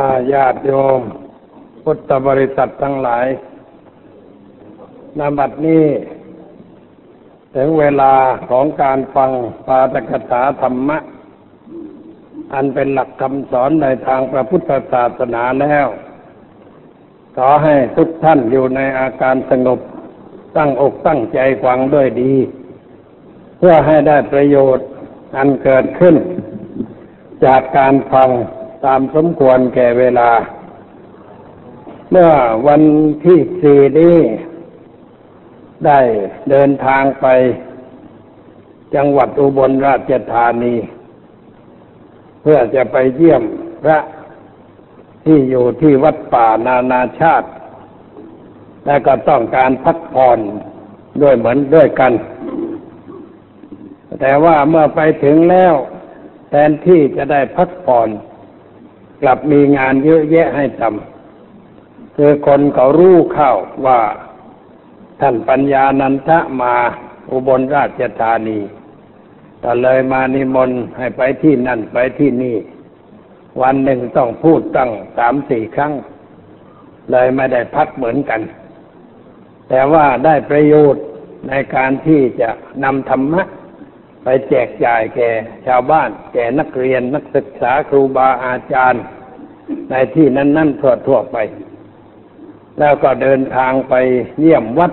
อาญาติโยม พุทธบริษัททั้งหลายนาบัดนี้ถึงเวลาของการฟังปาตกถาธรรมะ อันเป็นหลักคำสอนในทางพระพุทธศาสนาแล้ว ขอให้ทุกท่านอยู่ในอาการสงบตั้งอกตั้งใจฟังด้วยดี เพื่อให้ได้ประโยชน์อันเกิดขึ้น จากการฟัง ตามสมควรแก่เวลา เมื่อวันที่สี่นี้ ได้เดินทางไป จังหวัดอุบลราชธานี เพื่อจะไปเยี่ยมพระที่อยู่ที่วัดป่านานาชาติ และก็ต้องการพักผ่อนด้วยเหมือนด้วยกัน แต่ว่าเมื่อไปถึงแล้ว แทนที่จะได้พักผ่อน กลับมีงานเยอะแยะให้ทำคือคนเขารู้เข้าว่าท่านปัญญานันทะมาอุบลราชธานีก็เลยมานิมนต์ให้ไปที่นั่นไปที่นี่ วันหนึ่งต้องพูดตั้งสามสี่ครั้ง เลยไม่ได้พักเหมือนกัน แต่ว่าได้ประโยชน์ในการที่จะนำธรรมะ ไปแจกจ่ายแก่ชาวบ้าน แก่นักเรียนนักศึกษาครูบาอาจารย์ ในที่นั้นๆทั่วๆไป แล้วก็เดินทางไปเยี่ยมวัด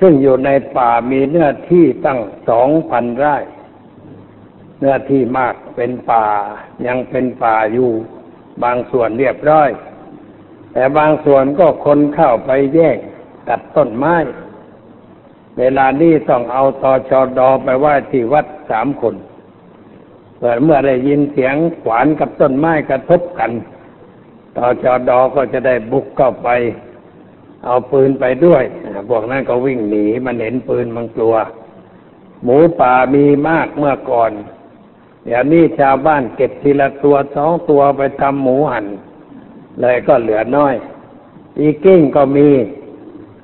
ซึ่งอยู่ในป่ามีเนื้อที่ตั้งสองพันไร่เนื้อที่มากเป็นป่ายังเป็นป่าอยู่ บางส่วนเรียบร้อย แต่บางส่วนก็คนเข้าไปแย่งตัดต้นไม้ เวลานี้ต้องเอาตอชอดอไปไหว้ที่วัดสามคนเกิดเมื่อได้ยินเสียงขวานกับต้นไม้กระทบกันตอชอดอก็จะได้บุกเข้าไป เอาปืนไปด้วยพวกนั้นก็วิ่งหนีมันเห็นปืนมันกลัว หมูป่ามีมากเมื่อก่อนเดี๋ยวนี้ชาวบ้านเก็บทีละตัวสองตัวไปทำหมูหันเลยก็เหลือน้อยอีกิ้งก็มี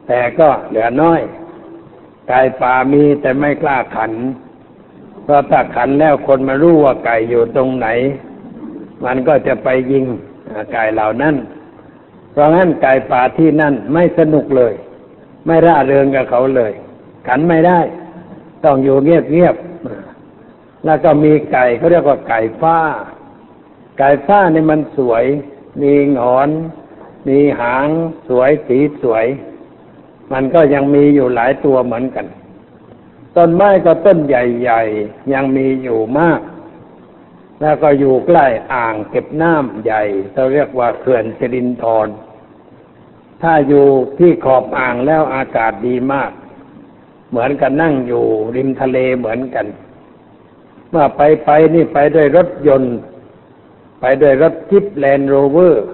แต่ก็เหลือน้อย ไก่ป่ามีแต่ไม่กล้าขัน เพราะถ้าขันแล้วคนมารู้ว่าไก่อยู่ตรงไหน มันก็จะไปยิงไก่เหล่านั้น เพราะงั้นไก่ป่าที่นั่นไม่สนุกเลย ไม่ร่าเริงกับเขาเลย ขันไม่ได้ ต้องอยู่เงียบๆแล้วก็มีไก่เขาเรียกว่าไก่ฟ้า ไก่ฟ้านี่มันสวย มีหงอน มีหางสวยสีสวย มันก็ยังมีอยู่หลายตัวเหมือนกัน ต้นไม้ก็ต้นใหญ่ๆ ยังมีอยู่มาก แล้วก็อยู่ใกล้อ่างเก็บน้ำใหญ่เราเรียกว่าเขื่อนสิรินธรถ้าอยู่ที่ขอบอ่างแล้วอากาศดีมาก เหมือนกับนั่งอยู่ริมทะเลเหมือนกัน เมื่อไปไปนี่ไปด้วยรถยนต์ ไปด้วยรถจิปแลนด์โรเวอร์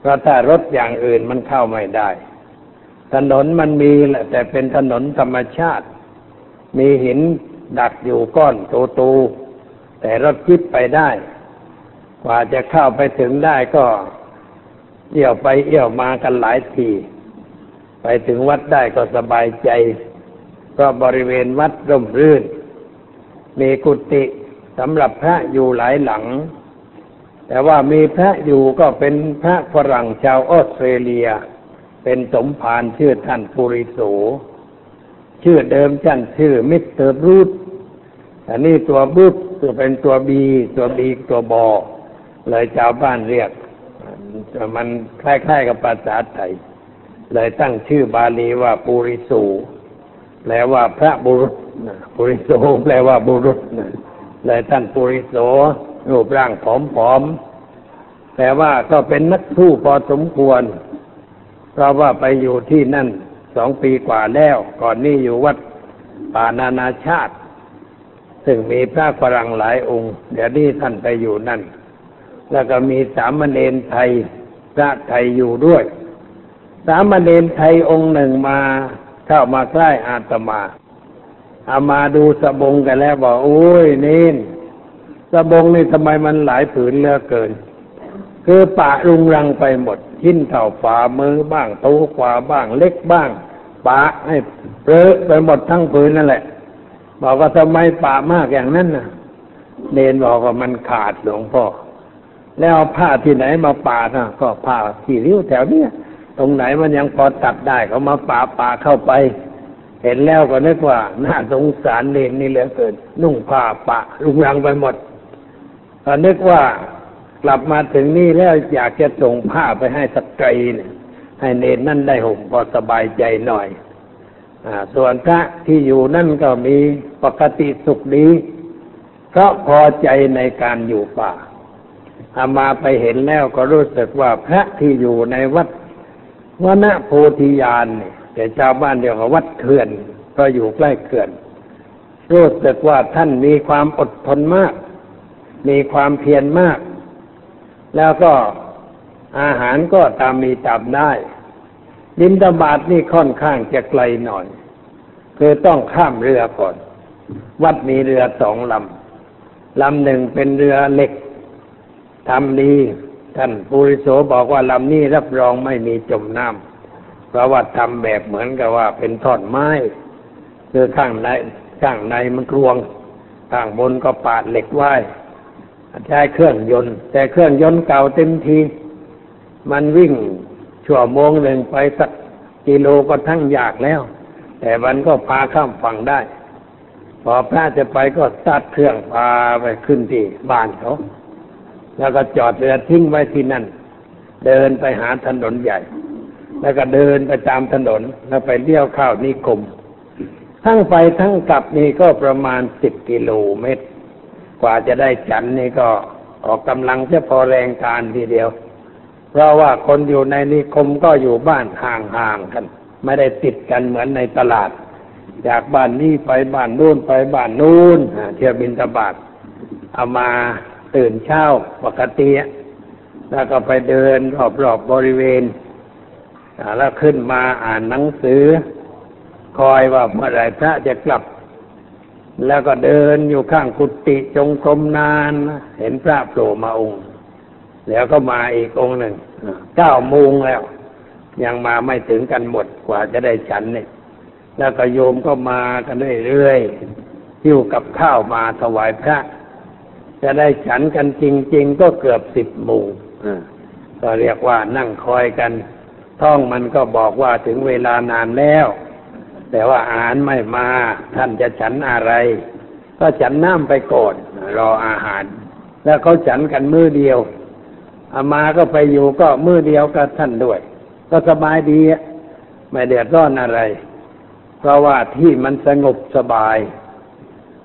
เพราะถ้ารถอย่างอื่นมันเข้าไม่ได้ ถนนมันมีแหละ แต่เป็นถนนธรรมชาติ มีหินดักอยู่ก้อนโตๆแต่รถจิปไปได้ กว่าจะเข้าไปถึงได้ก็เอี่ยวไปเอี่ยวมากันหลายที ไปถึงวัดได้ก็สบายใจ เพราะบริเวณวัดร่มรื่น มีกุฏิสำหรับพระอยู่หลายหลัง แต่ว่ามีพระอยู่ก็เป็นพระฝรั่งชาวออสเตรเลีย เป็นสมภารชื่อท่านปุริโส ชื่อเดิมท่านชื่อมิสเตอร์บรูทอันนี้ตัวบูทตัวเป็นตัวบีตัวบีตัวบอเลยชาวบ้านเรียก มันคล้ายๆกับภาษาไทย เลยตั้งชื่อบาลีว่าปุริโสแปลว่าพระบุรุษปุริโสแปลว่าบุรุษเลยท่านปุริโสรูปร่างผอมๆแต่ว่าก็เป็นนักสู้พอสมควร เพราะว่าไปอยู่ที่นั่นสองปีกว่าแล้ว ก่อนนี้อยู่วัดป่านานาชาติ ซึ่งมีพระฝรั่งหลายองค์ เดี๋ยวนี้ท่านไปอยู่นั่น แล้วก็มีสามเณรไทยพระไทยอยู่ด้วย สามเณรไทยองค์หนึ่งมาเข้ามาใกล้อาตมาเอามาดูสบงกันแล้วบอกโอ้ยเน้นสบงนี่ทำไมมันหลายผืนเลือเกิน คือปะรุงรังไปหมด ชิ้นเท่าฝ่ามือบ้างโตกว่าบ้างเล็กบ้าง ปะให้เปรอะไปหมดทั้งผืนนั่นแหละ บอกว่าทำไมปะมากอย่างนั้นน่ะเนนบอกว่ามันขาดหลวงพ่อ แล้วผ้าที่ไหนมาป่านะก็ผ้าที่ริ้วแถวเนี้ยตรงไหนมันยังพอตัดได้ก็มาปาปาเข้าไป เห็นแล้วก็นึกว่าน่าสงสารเนนนี่เหลือเกิน นุ่งผ้าป่าลุงรังไปหมดก็นึกว่า กลับมาถึงนี่แล้วอยากจะส่งผ้าไปให้สักไกรเนี่ยให้เนนนั่นได้ห่มพอสบายใจหน่อยอส่วนพระที่อยู่นั่นก็มีปกติสุขดีเพราะพอใจในการอยู่ป่าอามาไปเห็นแล้วก็รู้สึกว่าพระที่อยู่ในวัดวนโพธิญาณเนี่ยแต่ชาวบ้านเรียกว่าวัดเขื่อนก็อยู่ใกล้เขื่อนรู้สึกว่าท่านมีความอดทนมาก มีความเพียรมาก แล้วก็อาหารก็ตามมีตามได้ดินตบาทนี่ค่อนข้างจะไกลหน่อย คือต้องข้ามเรือก่อน วัดมีเรือสองลำลำหนึ่งเป็นเรือเหล็กทำดีท่านปุริโสบอกว่าลำนี้รับรองไม่มีจมน้ำเพราะว่าทำแบบเหมือนกับว่าเป็นท่อนไม้คือข้างในข้างในมันกลวง ข้างบนก็ปาดเหล็กไว้ ใช้เครื่องยนต์ แต่เครื่องยนต์เก่าเต็มที มันวิ่งชั่วโมงหนึ่งไปสักกิโลก็ทั้งอยากแล้ว แต่มันก็พาข้ามฝั่งได้ พอพระจะไปก็ตัดเครื่องพาไปขึ้นที่บ้านเขา แล้วก็จอดเรือทิ้งไว้ที่นั่น เดินไปหาถนนใหญ่ แล้วก็เดินไปตามถนนแล้วไปเลี้ยวเข้านิคมทั้งไปทั้งกลับนี่ก็ประมาณสิบกิโลเมตร กว่าจะได้ฉันนี่ก็ออกกำลังจะพอแรงการทีเดียว เพราะว่าคนอยู่ในนิคมก็อยู่บ้านห่างๆกัน ไม่ได้ติดกันเหมือนในตลาด จากบ้านนี้ไปบ้านนู้นไปบ้านนู้นเที่ยวบินตบาทเอามาตื่นเช้าปกติแล้วก็ไปเดินรอบๆบบริเวณ แล้วขึ้นมาอ่านหนังสือ คอยว่าเมื่อไรพระจะกลับ แล้วก็เดินอยู่ข้างกุฏิจงกรมนาน เห็นพระโผล่มาองค์ แล้วก็มาอีกองหนึ่งเก้าโมงแล้ว ยังมาไม่ถึงกันหมดกว่าจะได้ฉันเนี่ยแล้วก็โยมก็มากันเรื่อยๆหิ้วกับข้าวมาถวายพระ จะได้ฉันกันจริง ๆ ก็เกือบสิบโมงก็เรียกว่านั่งคอยกันท้องมันก็บอกว่าถึงเวลานานแล้ว แต่ว่าอาหารไม่มา ท่านจะฉันอะไร ก็ฉันน้ำไปก่อนรออาหาร แล้วเขาฉันกันมือเดียวอามาก็ไปอยู่ก็มือเดียวกับท่านด้วย ก็สบายดีไม่เดือดร้อนอะไร เพราะว่าที่มันสงบสบาย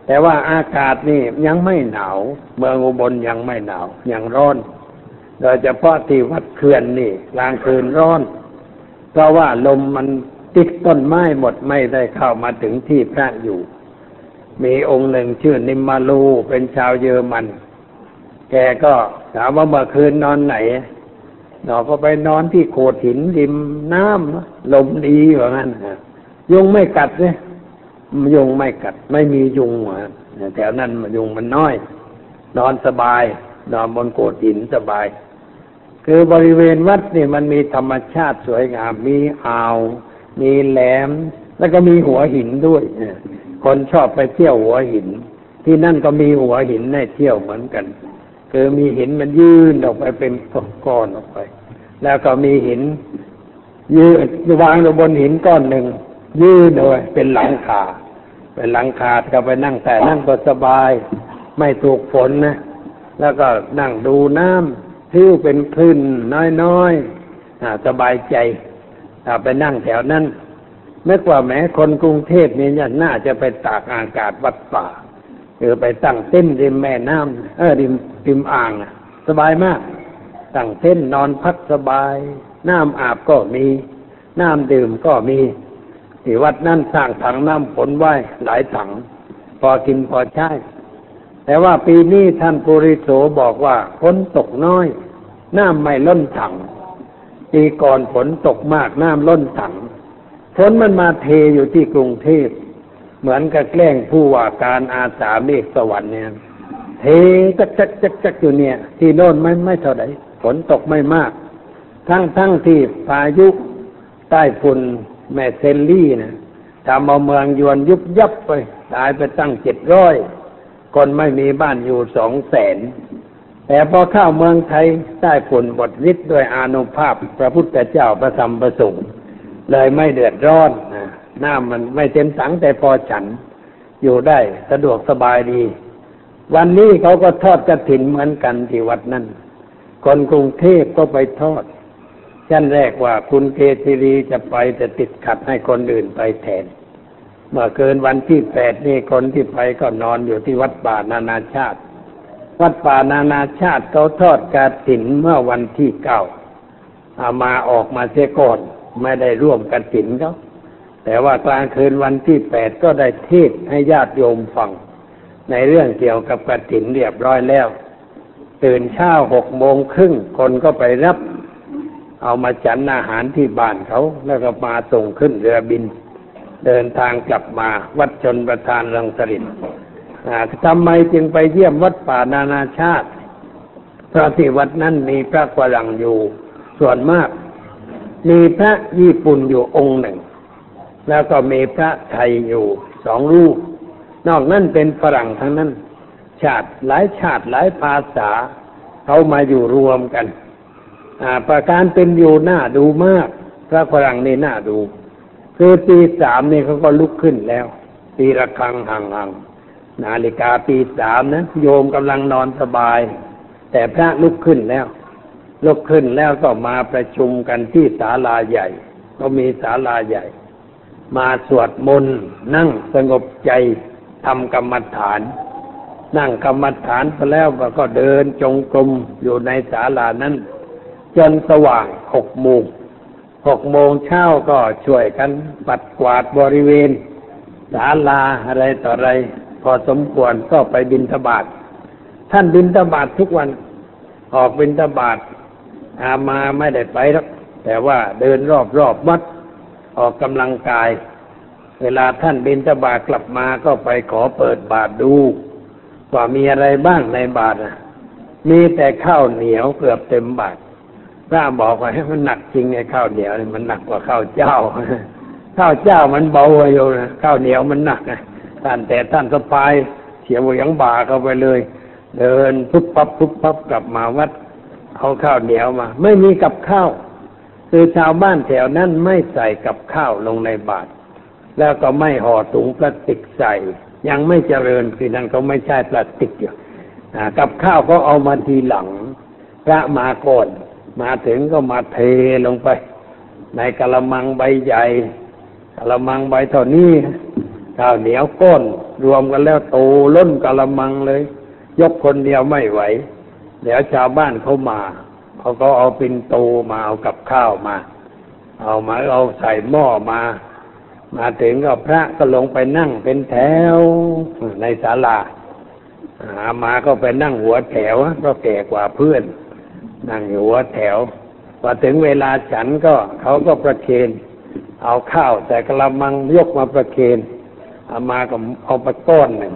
แต่ว่าอากาศนี่ยังไม่หนาว เมืองอุบลยังไม่หนาวยังร้อน โดยเฉพาะที่วัดเขื่อนนี่กลางคืนร้อน เพราะว่าลมมัน ติดต้นไม้หมดไม่ได้เข้ามาถึงที่พระอยู่ มีองค์หนึ่งชื่อนิมมาลูเป็นชาวเยอรมัน แกก็ถามว่าเมื่อคืนนอนไหนหนอก็ไปนอนที่โขดหินริมน้ำลมดีว่างั้นยุงไม่กัดเลยยุงไม่กัด ไม่มียุงแถวนั้นยุงมันน้อย นอนสบาย นอนบนโขดหินสบาย คือบริเวณวัดนี่มันมีธรรมชาติสวยงามมีอ่าว มีแหลม แล้วก็มีหัวหินด้วยคนชอบไปเที่ยวหัวหิน ที่นั่นก็มีหัวหินให้เที่ยวเหมือนกัน คือมีหินมันยื่นออกไปเป็นก้อนออกไป แล้วก็มีหิน ยืดวางอยู่บนหินก้อนหนึ่งยื่นเอาไว้เป็นหลังคาเป็นหลังคาก็ไปนั่งแต่นั่งก็สบาย ไม่ถูกฝนนะ แล้วก็นั่งดูน้ำทิ้วเป็นคลื่นน้อยๆสบายใจ ถ้าไปนั่งแถวนั้นไม่กว่าแม้คนกรุงเทพนี่น่าจะไปตากอากาศวัดป่าคือไปตั้งเต้นริมแม่น้ำเออริมริมอ่างสบายมาก ตั้งเต้นนอนพักสบาย น้ำอาบก็มี น้ำดื่มก็มีที่วัดนั่นสร้างถังน้ำฝนไว้หลายถัง พอกินพอใช้ แต่ว่าปีนี้ท่านปุริโสบอกว่าฝนตกน้อย น้ำไม่ล้นถัง ปีก่อนฝนตกมากน้ำล้นถังฝนมันมาเทอยู่ที่กรุงเทพ เหมือนกับแกล้งผู้ว่าการอาสาเมฆสวรรค์เนี่ย เทจักจักจักจักอยู่เนี่ย ที่โน่นไม่ไม่เท่าไหร่ฝนตกไม่มาก ทั้งทั้งที่พายุใต้ฝุ่นแมเซลลี่นะทำเอาเมืองยวนยุบยับไป ตายไปตั้งเจ็ดร้อยคนไม่มีบ้านอยู่สองแสน แต่พอเข้าเมืองไทยได้ผลบทฤทธิ์ด้วยอานุภาพพระพุทธเจ้าประสัมประสงค์เลยไม่เดือดร้อนนะน้ำมันไม่เต็มสังแต่พอฉันอยู่ได้สะดวกสบายดี วันนี้เขาก็ทอดกระถินเหมือนกันที่วัดนั้นคนกรุงเทพก็ไปทอดชั้นแรกว่าคุณเกศิรีจะไปแต่ติดขัดให้คนอื่นไปแทน เมื่อเกินวันที่แปดนี่คนที่ไปก็นอนอยู่ที่วัดป่านานาชาติ วัดป่านานาชาติเขาทอดกระถินเมื่อวันที่เก้าเอามาออกมาเสียก่อนไม่ได้ร่วมกระถินเขาแต่ว่ากลางคืนวันที่แปดก็ได้เทศให้ญาติโยมฟัง ในเรื่องเกี่ยวกับกระถินเรียบร้อยแล้ว ตื่นเช้าหกโมงครึ่งคนก็ไปรับ เอามาฉันอาหารที่บ้านเขาแล้วก็มาส่งขึ้นเรือบิน เดินทางกลับมาวัดชนประธานรังสริต ทำไมจึงไปเยี่ยมวัดป่านานาชาติ เพราะที่วัดนั้นมีพระฝรั่งอยู่ ส่วนมาก มีพระญี่ปุ่นอยู่องค์หนึ่ง แล้วก็มีพระไทยอยู่สองรูป นอกนั้นเป็นฝรั่งทั้งนั้น ชาติหลายชาติหลายภาษาเขามาอยู่รวมกันประการเป็นอยู่หน้าดูมาก พระฝรั่งนี่น่าดู คือตีสามนี่เขาก็ลุกขึ้นแล้ว ตีระฆังห่างๆ นาฬิกาตีสามนะโยมกำลังนอนสบาย แต่พระลุกขึ้นแล้วลุกขึ้นแล้วก็มาประชุมกันที่ศาลาใหญ่ ก็มีศาลาใหญ่ มาสวดมนต์นั่งสงบใจทำกรรมฐาน นั่งกรรมฐานไปแล้วก็เดินจงกรมอยู่ในศาลานั้น จนสว่างหกโมงหกโมงเช้าก็ช่วยกันปัดกวาดบริเวณศาลาอะไรต่ออะไร พอสมควรก็ไปบินทบาทท่านบินทบาททุกวัน ออกบินทบาทอามาไม่ได้ไปหรอกแต่ว่าเดินรอบรอบวัด ออกกำลังกาย เวลาท่านบินทบาทกลับมาก็ไปขอเปิดบาทดู ว่ามีอะไรบ้างในบาทมีแต่ข้าวเหนียวเกือบเต็มบาทพระบอกว่าให้มันหนักจริงไอ้ข้าวเหนียวนี่มันหนักกว่าข้าวเจ้าข้าวเจ้ามันเบาอยู่นะข้าวเหนียวมันหนักนะ ท่านแต่ท่านสปายเสียบยังบ่าเข้าไปเลย เดินพุบปับพุบปับกลับมาวัดเอาข้าวเหนียวมา ไม่มีกับข้าว คือชาวบ้านแถวนั้นไม่ใส่กับข้าวลงในบาตรแล้วก็ไม่ห่อถุงพลาสติกใส่ ยังไม่เจริญคือนั่นก็ไม่ใช่พลาสติกอยู่กับข้าวก็เอามาทีหลัง พระมาก่อนมาถึงก็มาเทลงไป ในกะละมังใบใหญ่กะละมังใบเท่านี้ ข้าวเหนียวก้นรวมกันแล้วโตล้นกะละมังเลย ยกคนเดียวไม่ไหว เดี๋ยวชาวบ้านเขามาเขาก็เอาปินโตมาเอากับข้าวมา เอามาเอาใส่หม้อมา มาถึงก็พระก็ลงไปนั่งเป็นแถวในศาลาอามาก็ไปนั่งหัวแถวเพราะแก่กว่าเพื่อน นั่งหัวแถวพอถึงเวลาฉันก็เขาก็ประเคนเอาข้าวแต่กระมังยกมาประเคน อามาก็เอาไปก้อนหนึ่ง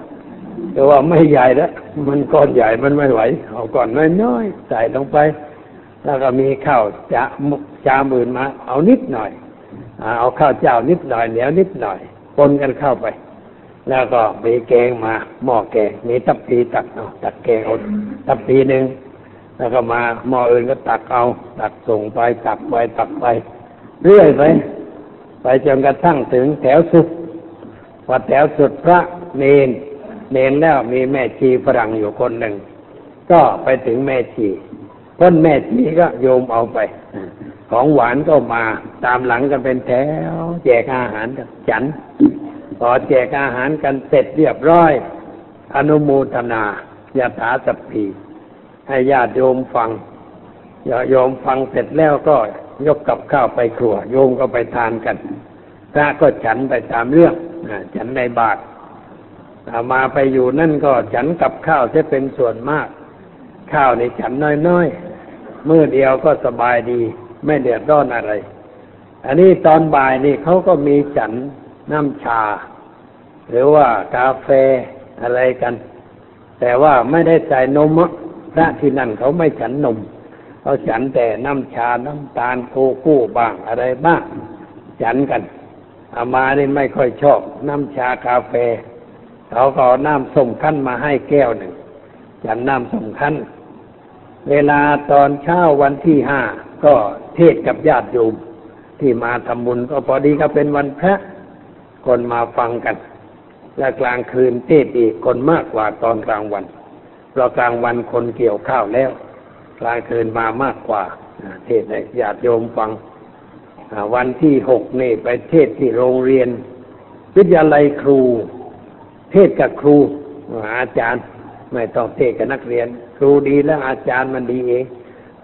แต่ว่าไม่ใหญ่แล้วมันก้อนใหญ่มันไม่ไหว เอาก้อนน้อยๆใส่ลงไป แล้วก็มีข้าวจะจามื่นมา เอานิดหน่อยเอาข้าวเจ้านิดหน่อยเหนียวนิดหน่อยปนกันเข้าไป แล้วก็มีแกงมาหม้อแกงมีตับปีตักเอาตักแกงเอาตับปีหนึ่งแล้วก็มาหม้ออื่นก็ตักเอา ตักส่งไปตักไปตักไป เรื่อยไป ไปจนกระทั่งถึงแถวสุด พอแถวสุดพระเนน เนนแล้วมีแม่ชีฝรั่งอยู่คนหนึ่ง ก็ไปถึงแม่ชีพ้นแม่ชีก็โยมเอาไป ของหวานก็มาตามหลังกันเป็นแถว แจกอาหารกันฉัน พอแจกอาหารกันเสร็จเรียบร้อย อนุโมทนายาถาสัพพีให้ญาติโยมฟังโยมฟังเสร็จแล้วก็ยกกับข้าวไปครัว โยมก็ไปทานกันพระก็ฉันไปตามเรื่อง ฉันในบาตรมาไปอยู่นั่นก็ฉันกับข้าวจะเป็นส่วนมาก ข้าวในฉันน้อยๆมือเดียวก็สบายดี ไม่เดือดร้อนอะไร อันนี้ตอนบ่ายนี่เขาก็มีฉันน้ำชา หรือว่ากาแฟอะไรกัน แต่ว่าไม่ได้ใส่นมพระที่นั่นเขาไม่ฉันนมเขาฉันแต่น้ำชาน้ำตาลโกโก้บ้างอะไรบ้าง ฉันกัน อามานี่ไม่ค่อยชอบน้ำชากาแฟ เขาก็น้ำส้มขั้นมาให้แก้วหนึ่งฉันน้ำส้มขั้น เวลาตอนเช้าวันที่ห้าก็เทศกับญาติโยมที่มาทำบุญก็พอดีก็เป็นวันพระ คนมาฟังกัน และกลางคืนเทศอีกคนมากกว่าตอนกลางวัน เพราะกลางวันคนเกี่ยวข้าวแล้ว กลางคืนมามากกว่าเทศให้ญาติโยมฟัง วันที่หกนี่ไปเทศที่โรงเรียน วิทยาลัยครู เทศกับครูอาจารย์ ไม่ต้องเทศกับนักเรียน ครูดีแล้วอาจารย์มันดีเอง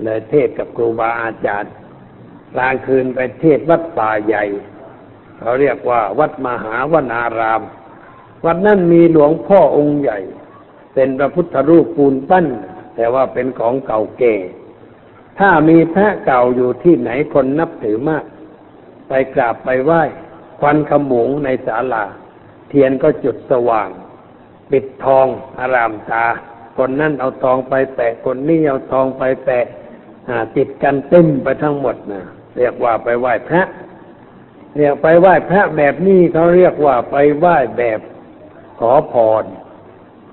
เลยเทศกับครูบาอาจารย์กลางคืนไปเทศวัดป่าใหญ่ เขาเรียกว่า วัดมหาวนาราม วัดนั้นมีหลวงพ่อองค์ใหญ่ เป็นพระพุทธรูปปูนปั้น แต่ว่าเป็นของเก่าแก่ ถ้ามีพระเก่าอยู่ที่ไหนคนนับถือมาก ไปกราบไปไหว้ควันขมงในศาลา เทียนก็จุดสว่าง ปิดทองอารามตา คนนั่นเอาทองไปแปะคนนี้เอาทองไปแปะติดกันเต็มไปทั้งหมดนะเรียกว่าไปไหว้พระเรียกไปไหว้พระแบบนี้เขาเรียกว่าไปไหว้แบบขอพร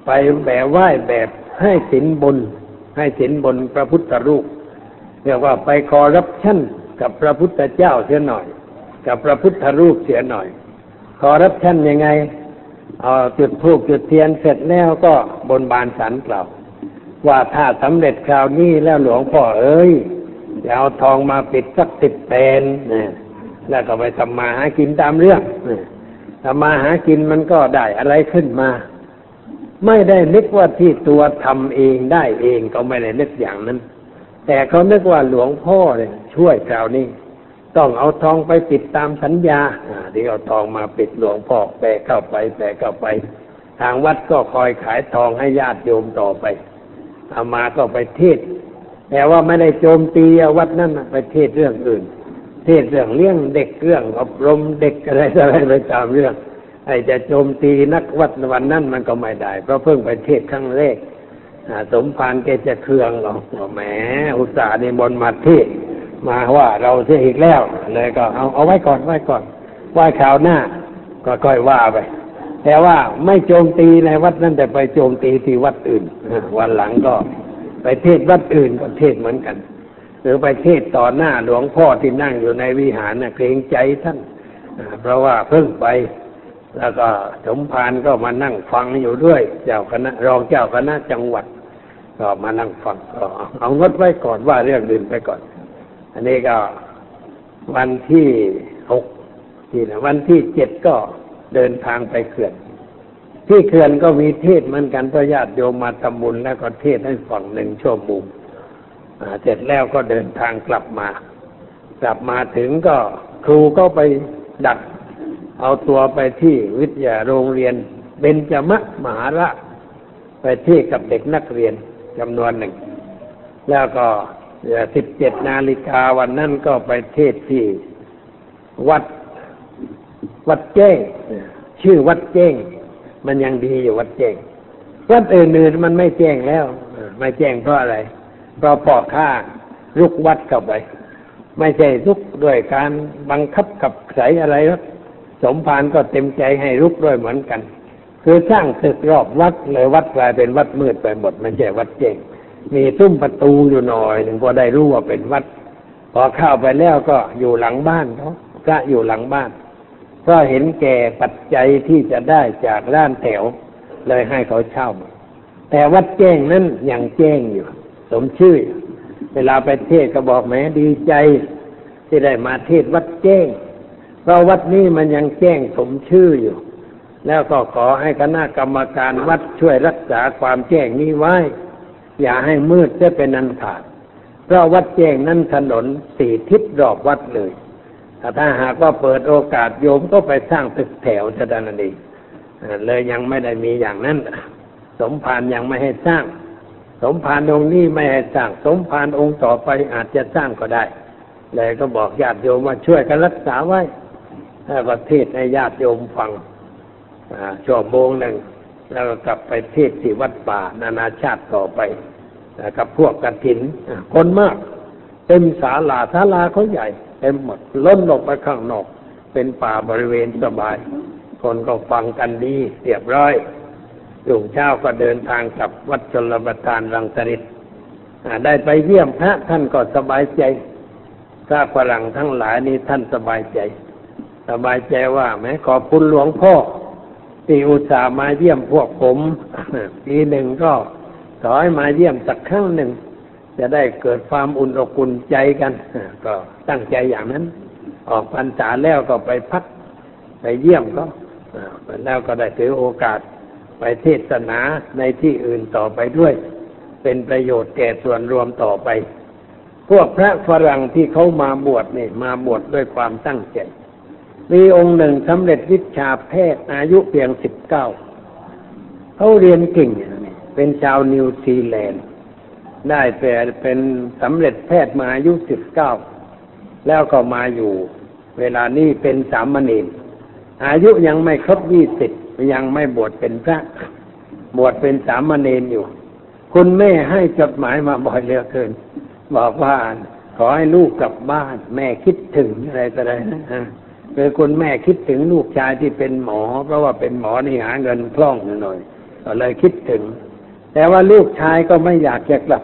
ไปแบบไหว้แบบให้สินบน ให้สินบนพระพุทธรูปเรียกว่าไปคอรับชั่นกับพระพุทธเจ้าเสียหน่อย กับพระพุทธรูปเสียหน่อย ขอรับชั่นยังไงเอาจุดทูกจุดเทียนเสร็จแล้วก็บนบานสันกล่าว ว่าถ้าสำเร็จคราวนี้แล้วหลวงพ่อเอ้ยจะเอาทองมาปิดสักสิบเป็นนะแล้วก็ไปทำมาหากินตามเรื่องทำมาหากินมันก็ได้อะไรขึ้นมา ไม่ได้นึกว่าที่ตัวทำเองได้เองก็ไม่ได้นึกอย่างนั้น แต่เขานึกว่าหลวงพ่อเนี่ยช่วยคราวนี้ ต้องเอาทองไปปิดตามสัญญาที่เอาทองมาปิดหลวงพ่อแปะเข้าไปแปะเข้าไป ทางวัดก็คอยขายทองให้ญาติโยมต่อไปอามาก็ไปเทศ แต่ว่าไม่ได้โจมตีวัดนั่นไปเทศเรื่องอื่น เทศเรื่องเลี้ยงเด็กเรื่องอบรมเด็กอะไรอะไรไปตามเรื่อง ไอ้จะโจมตีนักวัดวันนั้นมันก็ไม่ได้ เพราะเพิ่งไปเทศครั้งแรกสมภารแกจะเคืองหรอกแหมอุตส่าห์ในบนมาเทศ มาว่าเราเสียอีกแล้วเลยก็เอาเอาไว้ก่อนไว้ก่อนไว้ข่าวหน้าก็ค่อยว่าไป แต่ว่าไม่โจมตีในวัดนั้นแต่ไปโจมตีที่วัดอื่นวันหลังก็ไปเทศวัดอื่นก็เทศเหมือนกัน หรือไปเทศต่อหน้าหลวงพ่อที่นั่งอยู่ในวิหารนะเกรงใจท่านเพราะว่าเพิ่งไป แล้วก็สมภารก็มานั่งฟังอยู่ด้วย เจ้าคณะรองเจ้าคณะจังหวัด ก็มานั่งฟังก็เอางดไว้ก่อนว่าเรื่องอื่นไปก่อน อันนี้ก็วันที่หกที่นะวันที่เจ็ดก็เดินทางไปเขื่อน ที่เขื่อนก็มีเทศเหมือนกันพระญาติโยมมาทำบุญแล้วก็เทศให้ฟังหนึ่งชั่วโมงเสร็จแล้วก็เดินทางกลับมา กลับมาถึงก็ครูก็ไปดัก เอาตัวไปที่วิทยาโรงเรียนเบญจมะมหาระไปเทศกับเด็กนักเรียนจำนวนหนึ่ง แล้วก็ สิบเจ็ดนาฬิกาวันนั้นก็ไปเทศที่วัดวัดแจ้งชื่อวัดแจ้ง มันยังดีอยู่วัดแจ้งวัดอื่นๆมันไม่แจ้งแล้วไม่แจ้งเพราะอะไรเพราะพ่อข้าลุกวัดเข้าไป ไม่ใช่ลุกด้วยการบังคับกับใสอะไรหรอกสมภารก็เต็มใจให้ลุกด้วยเหมือนกัน คือสร้างตึกรอบวัดเลยวัดกลายเป็นวัดมืดไปหมดไม่ใช่วัดแจ้ง มีตุ้มประตูอยู่หน่อยหนึ่งพอได้รู้ว่าเป็นวัด พอเข้าไปแล้วก็อยู่หลังบ้านเขาพระอยู่หลังบ้านก็เห็นแก่ปัจจัยที่จะได้จากร้านแถว เลยให้เขาเช่าแต่วัดแจ้งนั้นยังแจ้งอยู่ สมชื่อ เวลาไปเทศก็บอกแม้ดีใจ ที่ได้มาเทศวัดแจ้งเพราะวัดนี้มันยังแจ้งสมชื่ออยู่ แล้วก็ขอให้คณะกรรมการวัดช่วยรักษาความแจ้งนี้ไว้ อย่าให้มืดจะเป็นอันขาด เพราะวัดแจ้งนั้นถนนสี่ทิศรอบวัดเลยถ้าหากว่าเปิดโอกาสโยมก็ไปสร้างตึกแถวจะดันดีเลยยังไม่ได้มีอย่างนั้น สมภารยังไม่ให้สร้าง สมภารองค์นี้ไม่ให้สร้าง สมภารองค์ต่อไปอาจจะสร้างก็ได้ เลยก็บอกญาติโยมมาช่วยกันรักษาไว้แล้วก็เทศให้ญาติโยมฟังชั่วโมงหนึ่งแล้วก็กลับไปเทศที่วัดป่านานาชาติต่อไป กับพวกกระถินคนมาก เต็มศาลาศาลาเขาใหญ่ เต็มหมดล้นออกไปข้างนอก เป็นป่าบริเวณสบาย คนก็ฟังกันดีเรียบร้อยลุงเช้าก็เดินทางกับวัดชลประทานรังสริตได้ไปเยี่ยมพระท่านก็สบายใจพระฝรั่งทั้งหลายนี่ท่านสบายใจ สบายใจว่าแม้ขอบคุณหลวงพ่อที่อุตส่าห์มาเยี่ยมพวกผมปีหนึ่งก็ ขอให้มาเยี่ยมสักครั้งหนึ่ง จะได้เกิดความอุ่นอกอุ่นใจกัน ก็ตั้งใจอย่างนั้น ออกพรรษาแล้วก็ไปพักไปเยี่ยมก็อ่าแล้วก็ได้ถือโอกาสไปเทศนาในที่อื่นต่อไปด้วย เป็นประโยชน์แก่ส่วนรวมต่อไป พวกพระฝรั่งที่เขามาบวชนี่มาบวชดด้วยความตั้งใจ มีองค์หนึ่งสำเร็จวิชาแพทย์อายุเพียงสิบเก้าเขาเรียนเก่ง เป็นชาวนิวซีแลนด์ ได้แต่เป็นสำเร็จแพทย์มาอายุสิบเก้าแล้วก็มาอยู่ เวลานี้เป็นสามเณรอายุยังไม่ครบยี่สิบยังไม่บวชเป็นพระ บวชเป็นสามเณรอยู่ คุณแม่ให้จดหมายมาบ่อยเหลือเกิน บอกว่าขอให้ลูกกลับบ้าน แม่คิดถึงอะไรต่ออะไรนะฮะคือคุณแม่คิดถึงลูกชายที่เป็นหมอ เพราะว่าเป็นหมอนี่หาเงินคล่องหน่อยก็เลยคิดถึง แต่ว่าลูกชายก็ไม่อยากจะกลับ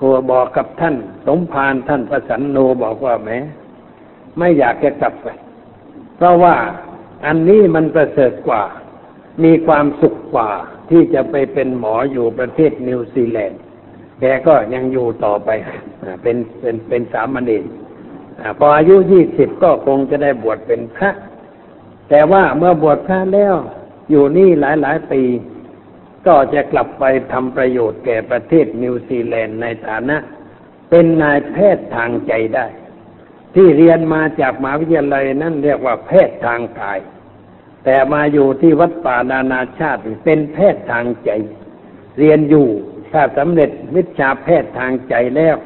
กลัวบอกกับท่าน สมภารท่านประสันโนบอกว่าแม้ไม่อยากจะกลับไป เพราะว่าอันนี้มันประเสริฐกว่า มีความสุขกว่าที่จะไปเป็นหมออยู่ประเทศนิวซีแลนด์แกก็ยังอยู่ต่อไปเป็นเป็นเป็นสามเณรพออายุยี่สิบก็คงจะได้บวชเป็นพระ แต่ว่าเมื่อบวชพระแล้ว อยู่นี่หลายหลายปี ก็จะกลับไปทำประโยชน์แก่ประเทศนิวซีแลนด์ในฐานะ เป็นนายแพทย์ทางใจได้ ที่เรียนมาจากมหาวิทยาลัยนั่นเรียกว่าแพทย์ทางกาย แต่มาอยู่ที่วัดป่านานาชาติเป็นแพทย์ทางใจ เรียนอยู่ถ้าสำเร็จวิชาแพทย์ทางใจแล้ว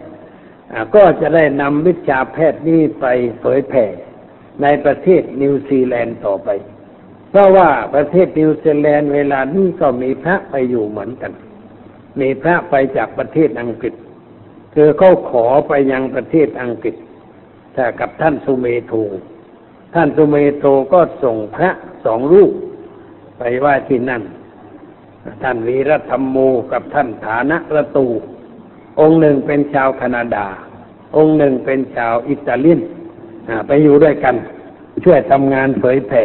ก็จะได้นำวิชาแพทย์นี้ไปเผยแผ่ในประเทศนิวซีแลนด์ต่อไป เพราะว่าประเทศนิวซีแลนด์เวลานี้ก็มีพระไปอยู่เหมือนกัน มีพระไปจากประเทศอังกฤษ คือเขาขอไปยังประเทศอังกฤษถ้ากับท่านสุเมโทท่านสุเมโทก็ส่งพระสองรูป ไปไหว่าที่นั่น ท่านวีรธรรมโมกับท่านฐานะระตู องค์หนึ่งเป็นชาวแคนาดา องค์หนึ่งเป็นชาวอิตาเลียนไปอยู่ด้วยกัน ช่วยทำงานเผยแผ่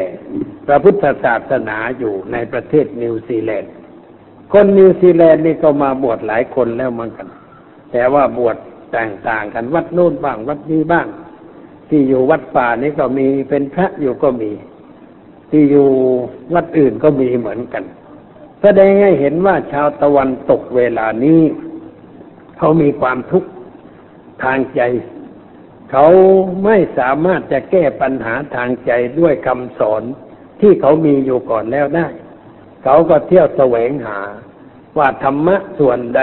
พระพุทธศาสนาอยู่ในประเทศนิวซีแลนด์ คนนิวซีแลนด์นี่ก็มาบวชหลายคนแล้วเหมือนกัน แต่ว่าบวชต่างๆกันวัดโน้นบ้างวัดนี้บ้าง ที่อยู่วัดป่านี่ก็มีเป็นพระอยู่ก็มี ที่อยู่วัดอื่นก็มีเหมือนกันแสดงให้เห็นว่าชาวตะวันตกเวลานี้ เขามีความทุกข์ทางใจ เขาไม่สามารถจะแก้ปัญหาทางใจด้วยคำสอนที่เขามีอยู่ก่อนแล้วได้ เขาก็เที่ยวแสวงหา ว่าธรรมะส่วนใด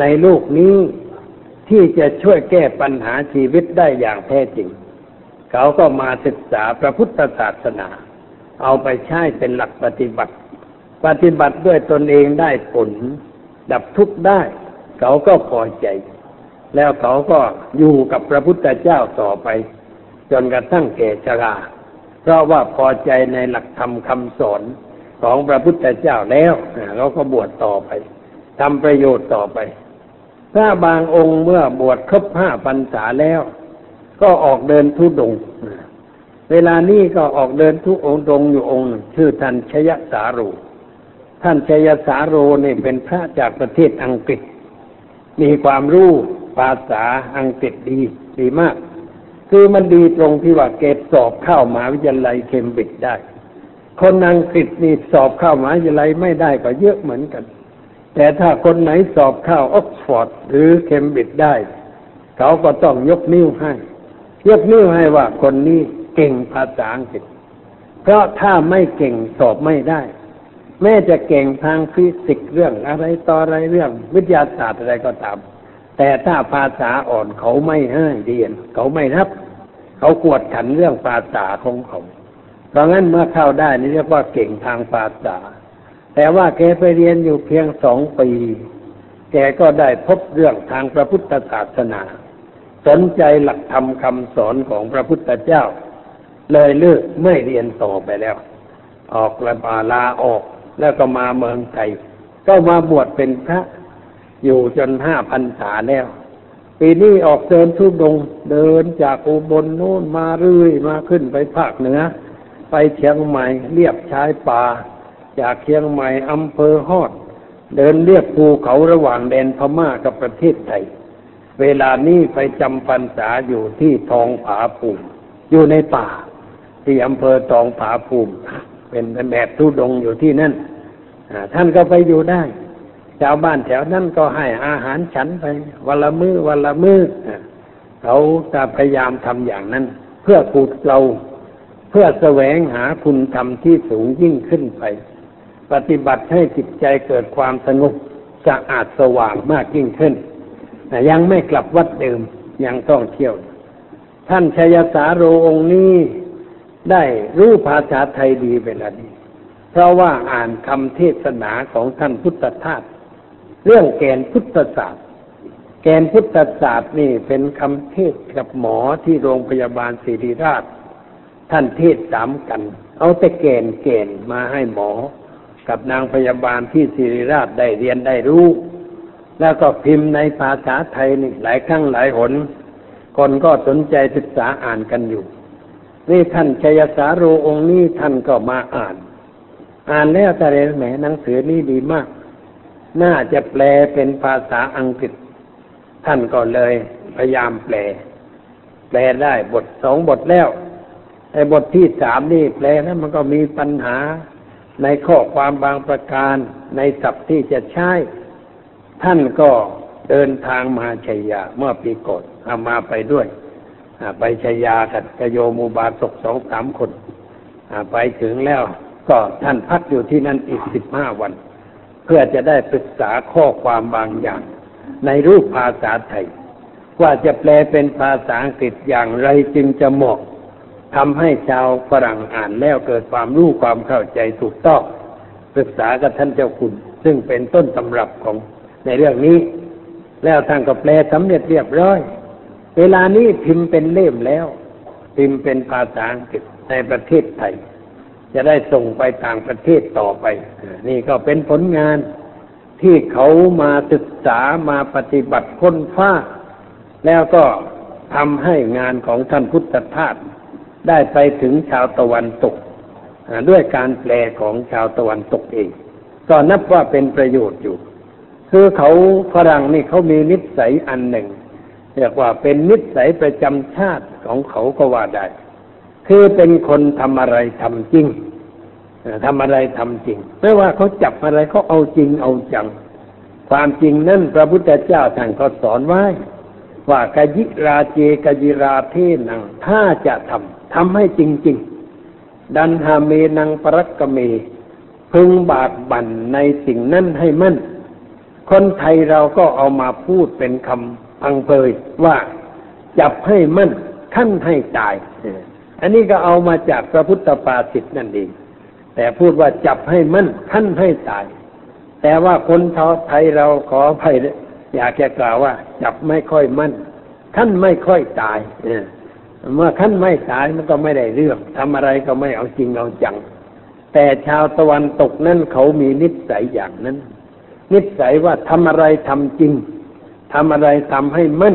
ในโลกนี้ ที่จะช่วยแก้ปัญหาชีวิตได้อย่างแท้จริง เขาก็มาศึกษาพระพุทธศาสนา เอาไปใช้เป็นหลักปฏิบัติ ปฏิบัติด้วยตนเองได้ผล ดับทุกข์ได้ เขาก็พอใจ แล้วเขาก็อยู่กับพระพุทธเจ้าต่อไป จนกระทั่งแก่ชรา เพราะว่าพอใจในหลักธรรมคำสอนของพระพุทธเจ้าแล้วเขาก็บวชต่อไปทำประโยชน์ต่อไป ถ้าบางองค์เมื่อบวชครบห้าพรรษาแล้ว ก็ออกเดินทุดงค์เวลานี้ก็ออกเดินทุองดงค์อยู่องค์หนึ่งชื่อท่านชยสาโรท่านชยสาโรนี่เป็นพระจากประเทศอังกฤษ มีความรู้ ภาษาอังกฤษดีดีมาก คือมันดีตรงที่ว่าเกรดสอบเข้ามหาวิทยาลัยเคมบริดจ์ได้ คนอังกฤษนี่สอบเข้ามหาวิทยาลัยไม่ได้ก็เยอะเหมือนกัน แต่ถ้าคนไหนสอบเข้าออกซฟอร์ดหรือเคมบริดจ์ได้ เขาก็ต้องยกนิ้วให้ ยกนิ้วให้ว่าคนนี้เก่งภาษาอังกฤษ เพราะถ้าไม่เก่งสอบไม่ได้แม้จะเก่งทางฟิสิกส์เรื่องอะไรต่ออะไรเรื่อง วิทยาศาสตร์อะไรก็ตาม แต่ถ้าภาษาอ่อนเขาไม่ให้เรียน เขาไม่รับ เขากวดขันเรื่องภาษาของเขา เพราะงั้นเมื่อเข้าได้นี่เรียกว่าเก่งทางภาษา แต่ว่าแกไปเรียนอยู่เพียงสองปี แกก็ได้พบเรื่องทางพระพุทธศาสนา สนใจหลักธรรมคำสอนของพระพุทธเจ้า เลยเลิกไม่เรียนต่อไปแล้ว ออกละบาลาออกแล้วก็มาเมืองไทย ก็มาบวชเป็นพระ อยู่จนห้าพันษาแล้ว ปีนี้ออกเดินทุดงเดินจากอุบลโน่นมาเรื่อยมาขึ้นไปภาคเหนือ ไปเชียงใหม่เรียบชายป่า จากเชียงใหม่อำเภอฮอด เดินเรียบภูเขาระหว่างแดนพม่ากับประเทศไทย เวลานี้ไปจำพรรษาอยู่ที่ทองผาภูมิ อยู่ในป่า ที่อำเภอทองผาภูมิ เป็นแบบทุดงอยู่ที่นั่นท่านก็ไปอยู่ได้ ชาวบ้านแถวนั้นก็ให้อาหารฉันไปวันละมือ้อวันละมือ้อเขาจะพยายามทำอย่างนั้น เพื่อขูดเราเพื่อแสวงหาคุณธรรมที่สูงยิ่งขึ้นไป ปฏิบัติให้จิตใจเกิดความสงบสะอาดสว่างมากยิ่งขึ้นแต่ยังไม่กลับวัดเดิมยังต้องเที่ยว ท่านชยสาโรองค์นี้ได้รู้ภาษาไทยดีเวลานี้ เพราะว่าอ่านคำเทศนาของท่านพุทธทาส เรื่องแกนพุทธศาสตร์ แกนพุทธศาสตร์นี่เป็นคำเทศกับหมอที่โรงพยาบาลศิริราช ท่านเทศสามกัน เอาแต่แกนแกนมาให้หมอ กับนางพยาบาลที่ศิริราชได้เรียนได้รู้ แล้วก็พิมพ์ในภาษาไทยนี่หลายครั้งหลายหนคนก็สนใจศึกษาอ่านกันอยู่ นี่ท่านชัยสาโรองค์นี้ท่านก็มาอ่าน อ่านแล้วแต่เรนแหมหนังสือนี้ดีมาก น่าจะแปลเป็นภาษาอังกฤษ ท่านก็เลยพยายามแปล แปลได้บทสองบทแล้วไอ้บทที่สามนี่แปลแล้วมันก็มีปัญหาในข้อความบางประการในศัพท์ที่จะใช้ ท่านก็เดินทางมาชัยยา เมื่อปีก่อนเอามาไปด้วยไปชัยยากับกโยมูบาศกสองสามคนไปถึงแล้ว ก็ท่านพักอยู่ที่นั่นอีกสิบห้าวัน เพื่อจะได้ปรึกษาข้อความบางอย่าง ในรูปภาษาไทย ว่าจะแปลเป็นภาษาอังกฤษอย่างไรจึงจะเหมาะทำให้ชาวฝรั่งอ่านแล้วเกิดความรู้ความเข้าใจถูกต้องปรึกษากับท่านเจ้าคุณ ซึ่งเป็นต้นตำรับของในเรื่องนี้ แล้วท่านก็แปลสำเร็จเรียบร้อย เวลานี้พิมพ์เป็นเล่มแล้ว พิมพ์เป็นภาษาอังกฤษในประเทศไทย จะได้ส่งไปต่างประเทศต่อไป นี่ก็เป็นผลงานที่เขามาศึกษามาปฏิบัติค้นฟ้าแล้วก็ทำให้งานของท่านพุทธทาสได้ไปถึงชาวตะวันตก ด้วยการแปลของชาวตะวันตกเอง ก็นับว่าเป็นประโยชน์อยู่ คือเขาฝรั่งนี่เขามีนิสัยอันหนึ่งเรียกว่าเป็นนิสัยประจำชาติของเขาก็ว่าได้ คือเป็นคนทำอะไรทำจริงทำอะไรทำจริง ไม่ว่าเขาจับอะไรเขาเอาจริงเอาจัง ความจริงนั่นพระพุทธเจ้าท่านก็สอนไว้ ว่ากยิราเจกยิราเทนังถ้าจะทำทำให้จริง ๆ ดันหาเมนังปรักกเม พึงบากบั่นในสิ่งนั้นให้มั่น คนไทยเราก็เอามาพูดเป็นคำพังเพยว่าจับให้มั่นขั้นให้ตาย อันนี้ก็เอามาจากพระพุทธภาษิตนั่นเอง แต่พูดว่าจับให้มั่นขั้นให้ตาย แต่ว่าคนชาวไทยเราขออภัยอยากจะกล่าวว่า จับไม่ค่อยมั่นขั้นไม่ค่อยตายเมื่อขั้นไม่ตายมันก็ไม่ได้เรื่องทำอะไรก็ไม่เอาจริงเอาจัง แต่ชาวตะวันตกนั่นเขามีนิสัยอย่างนั้น นิสัยว่าทำอะไรทำจริงทำอะไรทำให้มั่น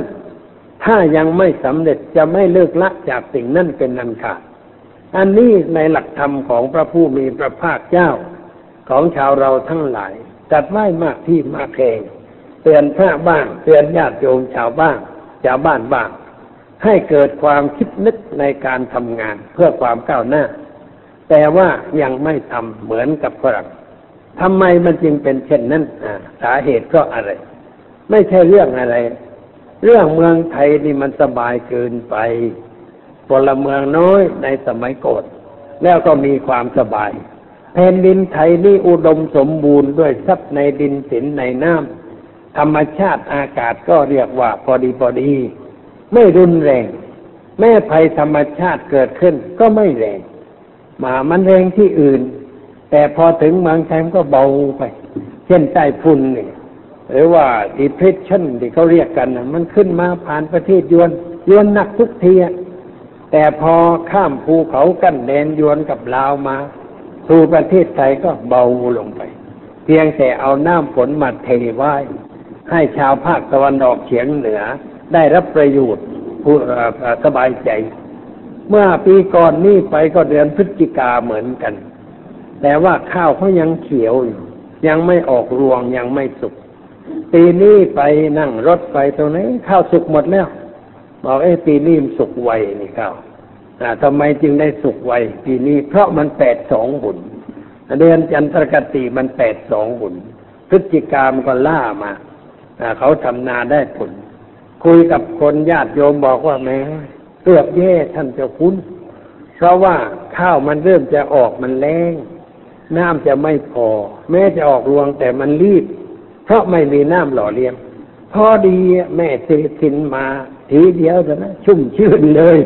ถ้ายังไม่สำเร็จจะไม่เลิกละจากสิ่งนั้นเป็นนันขาด อันนี้ในหลักธรรมของพระผู้มีพระภาคเจ้าของชาวเราทั้งหลายจัดไว้มากที่มากแข่งเตือนพระบ้างเตือนญาติโยมชาวบ้านชาวบ้านบ้าง ให้เกิดความคิดนึกในการทำงานเพื่อความก้าวหน้า แต่ว่ายังไม่ทำเหมือนกับฝรั่งทำไมมันจึงเป็นเช่นนั้นสาเหตุเพราะอะไร ไม่ใช่เรื่องอะไร เรื่องเมืองไทยนี่มันสบายเกินไปพลเมืองน้อยในสมัยก่อนแล้วก็มีความสบายแผ่นดินไทยนี่อุดมสมบูรณ์ด้วยทรัพย์ในดินสินในน้ำธรรมชาติอากาศก็เรียกว่าพอดีพอดี ไม่รุนแรง แม้ภัยธรรมชาติเกิดขึ้นก็ไม่แรงมามันแรงที่อื่น แต่พอถึงเมืองไทยมันก็เบาไป เช่นใต้ฝุ่นนี่ หรือว่า depression ที่เขาเรียกกันนะมันขึ้นมาผ่านประเทศยวนยวนหนักทุกทีแต่พอข้ามภูเขากั้นแดนยวนกับลาวมา สู่ประเทศไทยก็เบาลงไป เพียงแต่เอาน้ำฝนมาเทไว้ ให้ชาวภาคตะวันออกเฉียงเหนือ ได้รับประโยชน์ผู้สบายใจ เมื่อปีก่อนนี่ไปก็เดือนพฤศจิกาเหมือนกัน แต่ว่าข้าวเขายังเขียวอยู่ยังไม่ออกรวงยังไม่สุก ปีนี้ไปนั่งรถไปตรงนี้ข้าวสุกหมดแล้ว บอกเอ้ปีนี้มันสุกไวนี่ข้าวทำไมจึงได้สุกไวปีนี้ เพราะมันแปดสองบุญเดือนจันทรคติมันแปดสองบุญพฤศจิกามันก็ล่ามาเขาทำนาได้ผล คุยกับคนญาติโยมบอกว่าแม่เกือบแย่ท่านเจ้าคุณเพราะว่าข้าวมันเริ่มจะออกมันแรงน้ำจะไม่พอ แม้จะออกรวงแต่มันรีบ ราะไม่มีน้ำหล่อเลี้ยงพอดีแม่เจสินมาทีเดียวเท่นะชุ่มชื่นเลย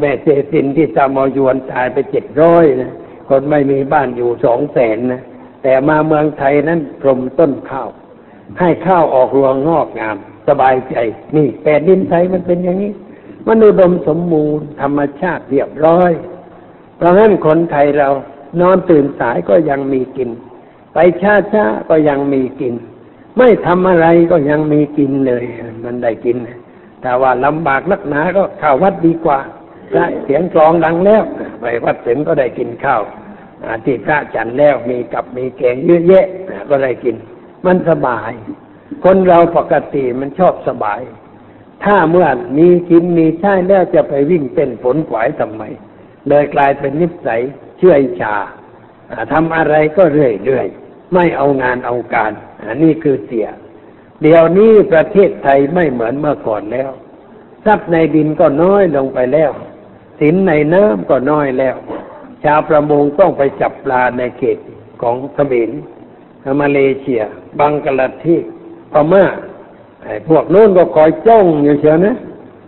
แม่เจสินที่ตามอยวนตายไปเจ็ดร้อยนะคนไม่มีบ้านอยู่สองแสนนะแต่มาเมืองไทยนั้นพรมต้นข้าว ให้ข้าวออกรวงงอกงาม สบายใจ นี่แผ่นดินไทยมันเป็นอย่างนี้ มันอุดมสมบูรณ์ธรรมชาติเรียบร้อย เพราะงั้นคนไทยเรานอนตื่นสายก็ยังมีกิน ไปช้าช้าก็ยังมีกิน ไม่ทำอะไรก็ยังมีกินเลย มันได้กินแต่ว่าลำบากนักหนาก็เข้าวัดดีกว่าพระเสียงกลองดังแล้วไปวัดเสร็จก็ได้กินข้าวที่พระฉันแล้วมีกับมีแกงเยอะแยะก็ได้กิน มันสบาย คนเราปกติมันชอบสบาย ถ้าเมื่อมีกินมีใช้แล้วจะไปวิ่งเต้นผลขวายทำไมเลยกลายเป็นนิสัยเชื่ออิจฉาอ่าทำอะไรก็เรื่อยๆ ไม่เอางานเอาการอันนี้คือเสีย เดี๋ยวนี้ประเทศไทยไม่เหมือนเมื่อก่อนแล้ว ทรัพย์ในดินก็น้อยลงไปแล้ว สินในน้ำก็น้อยแล้ว ชาวประมงต้องไปจับปลาในเขตของเขมรมาเลเซีย บังกลาเทศพม่าไอ้พวกโน้นก็คอยจ้องอยู่เชียวนะ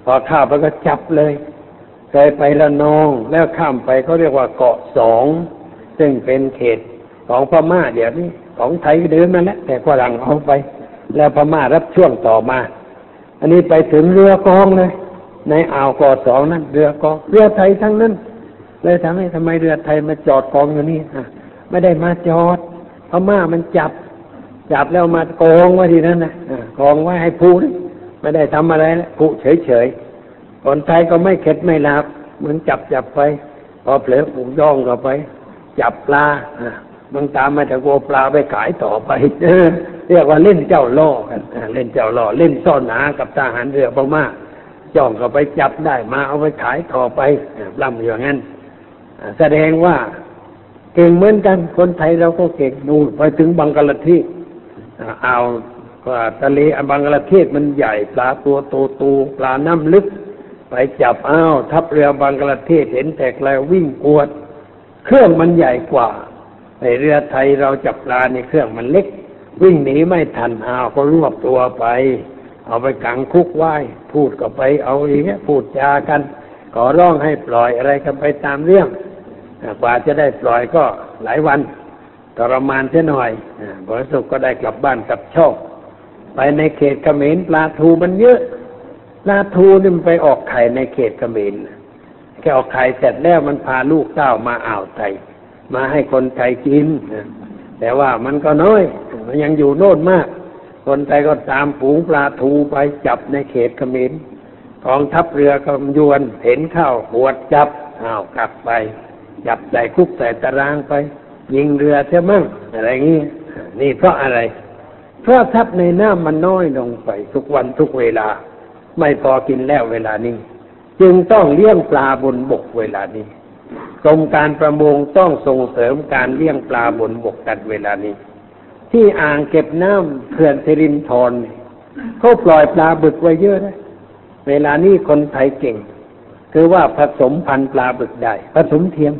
พอข้ามไปก็จับเลยเคยไประนองแล้วข้ามไปเขาเรียกว่าเกาะสอง ซึ่งเป็นเขต ของพม่าเดี๋ยวนี้ของไทยเดิมนั่นแหละแต่ฝรั่งเอาไป แล้วพม่ารับช่วงต่อมา อันนี้ไปถึงเรือกองเลย ในอ่าวเกาะสองนั้นเรือกองเรือไทยทั้งนั้น เลยทำให้ทำไมเรือไทยมาจอดกองอยู่นี่อะไม่ได้มาจอดพม่ามันจับ จับแล้วมากองไว้ที่นั่นนะกองไว้ให้ผู้นี่ไม่ได้ทำอะไรนะผู้เฉยๆคนไทยก็ไม่เข็ดไม่หลับเหมือนจับจับไป พอเผลอผูกย่องเข้าไป จับปลา มึงตามมาแต่กลัวปลาไปขายต่อไปเรียกว่าเล่นเจ้าล่อกันเล่นเจ้าล่อเล่นซ่อนหากับทหารเรือพม่าจ้องเข้าไปจับได้มาเอาไปขายต่อไปอะล่ำอย่างนั้นแสดงว่าเก่งเหมือนกันคนไทยเราก็เก่งนู่นไปถึงบังกลาเทศเอาทะเลบังกลาเทศมันใหญ่ปลาตัวโตโตปลาน้ำลึก ไปจับอ้าวทัพเรือบังกลาเทศเห็นแต่ไกลวิ่งกวด เครื่องมันใหญ่กว่า ในเรือไทยเราจับปลาในเครื่องมันเล็ก วิ่งหนีไม่ทันอ้าวก็รวบตัวไป เอาไปขังคุกไว้พูดก็ไปเอาอย่างเงี้ยพูดจากันขอร้องให้ปล่อยอะไรกันไปตามเรื่องกว่าจะได้ปล่อยก็หลายวันทรมานเสียหน่อยบริสุทธิ์ก็ได้กลับบ้านกลับโชคไปในเขตเขมรปลาทูมันเยอะปลาทูนี่มันไปออกไข่ในเขตเขมรแค่ออกไข่เสร็จแล้วมันพาลูกเต้ามาอ่าวไทย มาให้คนไทยกินแต่ว่ามันก็น้อย มันยังอยู่โน่นมาก คนไทยก็ตามฝูงปลาทูไปจับในเขตเขมรกองทัพเรือกำยวนเห็นเข้าหวดจับอ้าวกลับไป จับใส่คุกใส่ตารางไป ยิงเรือเท่ามั่งอะไรงี้ นี่เพราะอะไร เพราะทัพในน้ำมันน้อยลงไปทุกวันทุกเวลา ไม่พอกินแล้วเวลานี้ จึงต้องเลี้ยงปลาบนบกเวลานี้ กรมการประมงต้องส่งเสริมการเลี้ยงปลาบนบกกันเวลานี้ ที่อ่างเก็บน้ำเขื่อนสิรินธรเนี่ยเขาปล่อยปลาบึกไว้เยอะนะเวลานี้คนไทยเก่ง คือว่าผสมพันธุ์ปลาบึกได้ผสมเทียม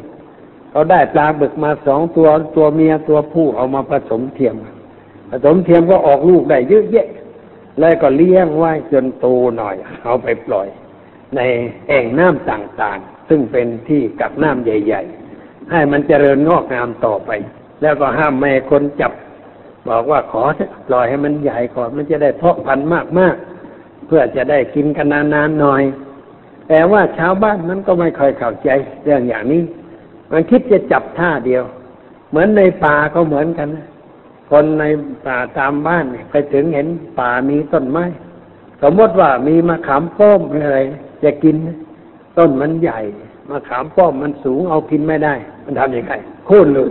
เขาได้ปลาบึกมาสองตัวตัวเมียตัวผู้เอามาผสมเทียม ผสมเทียมก็ออกลูกได้เยอะแยะแล้วก็เลี้ยงไว้จนโตหน่อย เอาไปปล่อย ในแอ่งน้ำต่าง ซึ่งเป็นที่กักน้ำใหญ่ ๆ ให้มันเจริญงอกงามต่อไป แล้วก็ห้ามไม่คนจับ บอกว่าขอเถอะปล่อยให้มันใหญ่ก่อนมันจะได้เพาะพันธุ์มากๆ เพื่อจะได้กินกันนานๆหน่อย แต่ว่าชาวบ้านมันก็ไม่ค่อยเข้าใจเรื่องอย่างนี้ มันคิดจะจับท่าเดียว เหมือนในป่าก็เหมือนกันนะคนในป่าตามบ้านเนี่ยไปถึงเห็นป่ามีต้นไม้ สมมติว่ามีมะขามป้อมออะไรจะกิน ต้นมันใหญ่มะขามป้อมมันสูงเอากินไม่ได้ มันทำยังไงโค่นเลย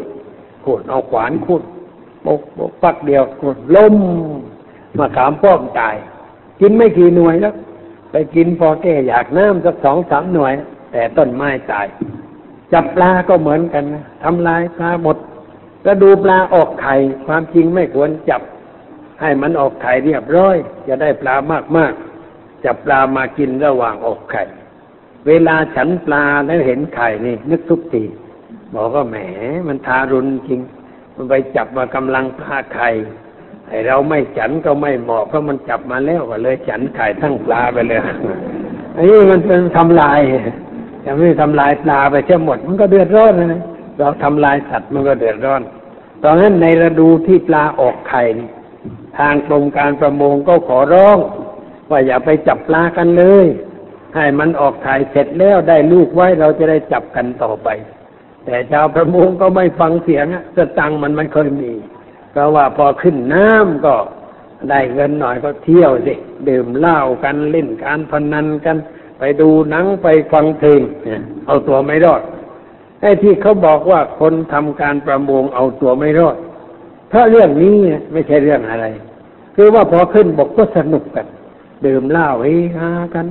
โค่นเอาขวานโค่นปกปกปักเดียวโค่นล้มมะขามป้อมตาย กินไม่กี่หน่วยแล้ว ไปกินพอแก่อยากน้ำสักสองสามหน่วย แต่ต้นไม้ตาย จับปลาก็เหมือนกันนะทำลายปลาหมดก็ดูปลาออกไข่ความจริงไม่ควรจับ ให้มันออกไข่เรียบร้อย จะได้ปลามากๆจับปลามากินระหว่างออกไข่ เวลาฉันปลาแล้วเห็นไข่นี่ นึกทุกทีบอกว่าแหม มันทารุณจริง มันไปจับมากำลังพาไข่ไอเราไม่ฉันก็ไม่เหมาะเพราะมันจับมาแล้วก็เลยฉันไข่ทั้งปลาไปเลยอันนี้มันเป็นทำลายจะไม่ทำลายปลาไปเช่หมด มันก็เดือดร้อนนะเราทำลายสัตว์มันก็เดือดร้อนตอนนั้นในฤดูที่ปลาออกไข่ทางกรมการประมงก็ขอร้อง ว่าอย่าไปจับปลากันเลย ให้มันออกไข่เสร็จแล้วได้ลูกไว้เราจะได้จับกันต่อไป แต่ชาวประมงก็ไม่ฟังเสียงสตังมันมันเคยมีเพราะว่าพอขึ้นน้ำก็ได้เงินหน่อยก็เที่ยวสิดื่มเหล้ากันเล่นการพนันกัน ไปดูหนังไปฟังเพลงเอาตัวไม่รอดไอ้ที่เขาบอกว่าคนทำการประมงเอาตัวไม่รอดเพราะเรื่องนี้ไม่ใช่เรื่องอะไร คือว่าพอขึ้นบกก็สนุกกัน ดื่มเหล้าเฮฮากัน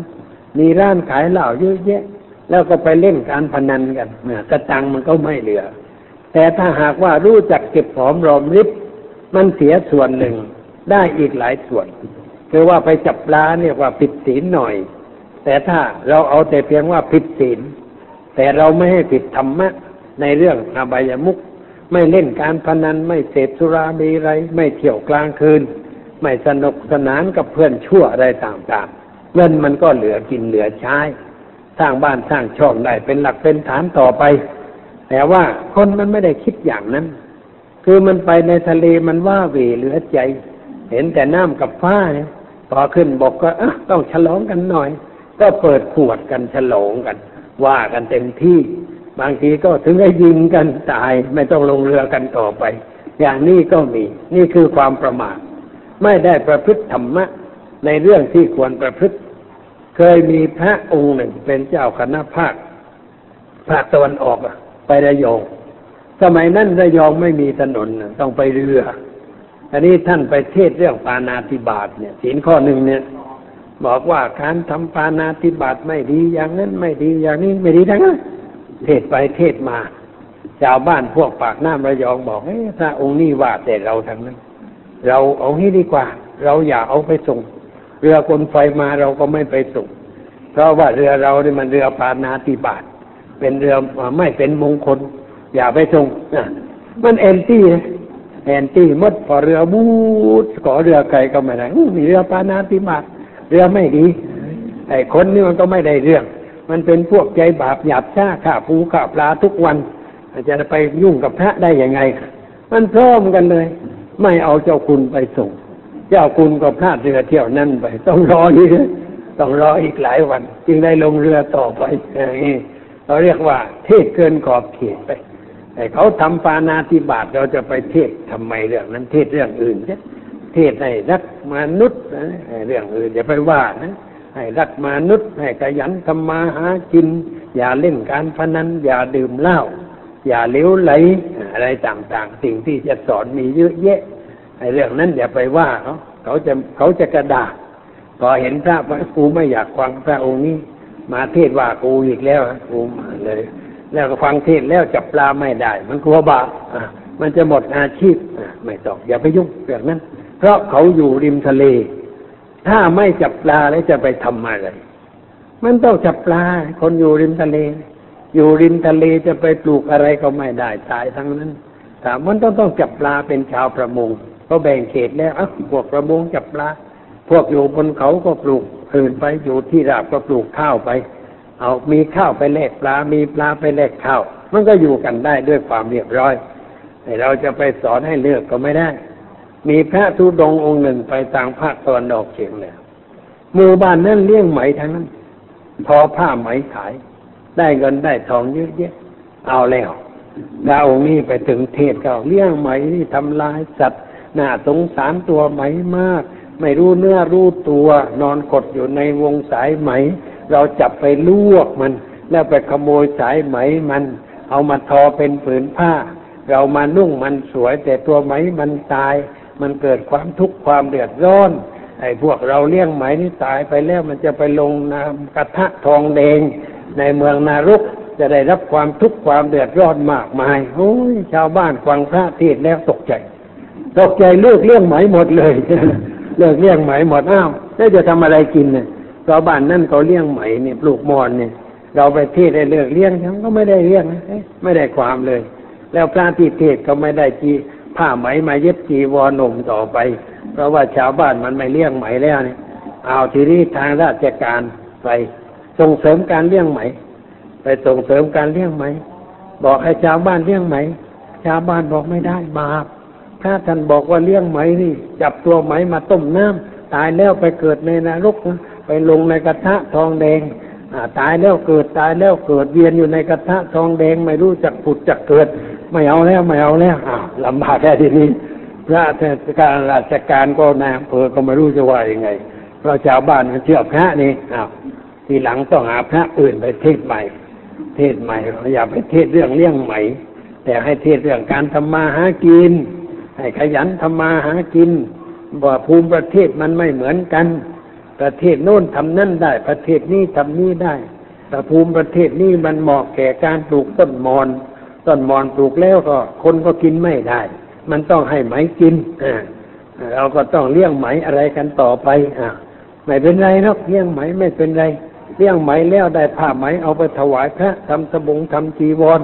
มีร้านขายเหล้าเยอะแยะ แล้วก็ไปเล่นการพนันกันเกระตังมันก็ไม่เหลือ แต่ถ้าหากว่ารู้จักเก็บหอมรอมริบมันเสียส่วนหนึ่งได้อีกหลายส่วน คือว่าไปจับปลาเนี่ยว่าผิดศีลหน่อย แต่ถ้าเราเอาแต่เพียงว่าผิดศีลแต่เราไม่ให้ผิดธรรมะในเรื่องอบายมุขไม่เล่นการพนันไม่เสพสุรามีไร ไม่เที่ยวกลางคืน ไม่สนุกสนานกับเพื่อนชั่วอะไรต่างๆ เงินมันก็เหลือกินเหลือใช้ สร้างบ้านสร้างช่องได้เป็นหลักเป็นฐานต่อไป แต่ว่าคนมันไม่ได้คิดอย่างนั้น คือมันไปในทะเลมันว่าเวเหลือใจ เห็นแต่น้ำกับฟ้าเนี่ยพอขึ้นบอกก็ต้องฉลองกันหน่อย ก็เปิดขวดกันฉลองกัน ว่ากันเต็มที่ บางทีก็ถึงให้ยิงกันตายไม่ต้องลงเรือกันต่อไป อย่างนี้ก็มี นี่คือความประมาทไม่ได้ประพฤติธรรมะ ในเรื่องที่ควรประพฤติ เคยมีพระองค์หนึ่งเป็นเจ้าคณะภาคภาคตะวันออกไประยอง สมัยนั้นระยองไม่มีถนนต้องไปเรือ อันนี้ท่านไปเทศเรื่องปานาติบาตเนี่ยศีลข้อหนึ่งเนี่ย บอกว่าการทำปานาติบาตไม่ดีอย่างนั้นไม่ดีอย่างนี้ไม่ดีทั้งนั้นเทศไปเทศมา ชาวบ้านพวกปากน้ำระยองบอกเฮ้ยพระองค์นี่ว่าแต่เราทั้งนั้น เราเอางี้ดีกว่า เราอย่าเอาไปส่ง เรือกลไฟมาเราก็ไม่ไปส่งเพราะว่าเรือเราเนี่ยมันเรือปานาติบาตเป็นเรือไม่เป็นมงคล อย่าไปส่งมันแอนตี้แอนตี้มดพอเรือบูดขอเรือไกลก็ไม่ได้มีเรือปานาติบาตเรือไม่ดีไอ้คนนี่มันก็ไม่ได้เรื่อง มันเป็นพวกใจบาปหยาบช้าข่าปูข่าปลาทุกวันจะไปยุ่งกับพระได้ยังไง มันพร้อมกันเลย ไม่เอาเจ้าคุณไปส่ง เจ้าคุณก็พลาดเรือเที่ยวนั่นไป ต้องรออีกต้องรออีกหลายวัน จึงได้ลงเรือต่อไปอย่างนี้เราเรียกว่าเทศเกินขอบเขตไปแต่เขาทำปานาติบาตเราจะไปเทศทำไมเรื่องนั้น เทศเรื่องอื่นใช่เทศให้รักมนุษย์นะเรื่องอื่นอย่าไปว่านะให้รักมนุษย์ให้ขยันทำมาหากิน อย่าเล่นการพนัน อย่าดื่มเหล้าอย่าเลี้ยวไหลอะไรต่างๆ สิ่งที่จะสอนมีเยอะแยะ ไอ้เรื่องนั้นอย่าไปว่าเขาเขาจะเขาจะกระดาษพอเห็นพระกูไม่อยากฟังพระองค์นี้ มาเทศว่ากูอีกแล้วกูเลย แล้วก็ฟังเทศแล้วจับปลาไม่ได้ มันกลัวบาปมันจะหมดอาชีพไม่ต้องอย่าไปยุ่งเรื่องนั้น เพราะเขาอยู่ริมทะเล ถ้าไม่จับปลาแล้วจะไปทำอะไรมันต้องจับปลาคนอยู่ริมทะเล อยู่ริมทะเลจะไปปลูกอะไรก็ไม่ได้ตายทั้งนั้นถามมันต้องต้องจับปลาเป็นชาวประมง ก็แบ่งเขตแล้วอะพวกประมงจับปลาพวกอยู่บนเขาก็ปลูกอื่นไปอยู่ที่ราบก็ปลูกข้าวไป เอามีข้าวไปแลกปลา มีปลาไปแลกข้าว มันก็อยู่กันได้ด้วยความเรียบร้อยแต่เราจะไปสอนให้เลือกก็ไม่ได้ มีพระทุดงองค์หนึ่งไปทางภาคตะวันออกเฉียงเหนือหมู่บ้านนั้นเลี้ยงไหมทั้งนั้น พอผ้าไหมขาย ได้เงินได้ทองเยอะแยะเอาแล้วดาวองค์นี้ไปถึงเทศเขาเลี้ยงไหมนี่ทำลายสัตว์ น่าสงสารตัวไหมมาก ไม่รู้เนื้อรู้ตัว นอนกดอยู่ในวงสายไหม เราจับไปลวกมัน แล้วไปขโมยสายไหมมัน เอามาทอเป็นผืนผ้า เรามานุ่งมันสวย แต่ตัวไหมมันตาย มันเกิดความทุกข์ความเดือดร้อนไอ้พวกเราเลี้ยงไหมนี่ตายไปแล้วมันจะไปลงน้ำกระทะทองแดงในเมืองนารกจะได้รับความทุกข์ความเดือดร้อนมากมายโอ้ยชาวบ้านฟังพระเทศน์แล้วตกใจ ตกใจเลิกเลี้ยงไหมหมดเลยเลิกเลี้ยงไหมหมดอ้าวแล้วจะทำอะไรกินเนี่ยชาวบ้านนั่นเขาเลี้ยงไหมเนี่ยปลูกมอนเนี่ย เราไปเทศได้เลิกเลี้ยงฉันก็ไม่ได้เลี้ยงไม่ได้ความเลย แล้วพระที่เทศก็ไม่ได้จีผ้าไหมมาเย็บจีวรหนุ่มต่อไป เพราะว่าชาวบ้านมันไม่เลี้ยงไหมแล้วเนี่ยเอาทีนี้ทางราชการไปส่งเสริมการเลี้ยงไหม ไปส่งเสริมการเลี้ยงไหม บอกให้ชาวบ้านเลี้ยงไหม ชาวบ้านบอกไม่ได้บาป พระท่านบอกว่าเลี้ยงไหมนี่ จับตัวไหมมาต้มน้ำตายแล้วไปเกิดในนรกนะไปลงในกระทะทองแดงตายแล้วเกิดตายแล้วเกิดเวียนอยู่ในกระทะทองแดงไม่รู้จักผุดจักเกิด ไม่เอาแล้วไม่เอาแล้วลำบากแค่ทีนี้พระเทศกาลราชการก็นายอำเภอก็ไม่รู้จะว่ายังไงเพราะชาวบ้านมันเชื่อพระนี่อ้าวทีหลังต้องหาพระอื่นไปเทศใหม่ เทศใหม่อย่าไปเทศเรื่องเลี้ยงไหมแต่ให้เทศเรื่องการทำมาหากิน ให้ขยันทำมาหากินว่าภูมิประเทศมันไม่เหมือนกัน ประเทศโน้นทำนั่นได้ ประเทศนี้ทำนี้ได้ แต่ภูมิประเทศนี้มันเหมาะแก่การปลูกต้นมอนต้นมอนปลูกแล้วก็คนก็กินไม่ได้ มันต้องให้ไหมกินเราก็ต้องเลี้ยงไหมอะไรกันต่อไปอ่าไม่เป็นไรหรอกเลี้ยงไหมไม่เป็นไรเลี้ยงไหมแล้วได้ผ้าไหมเอาไปถวายพระทำสบงทำจีวร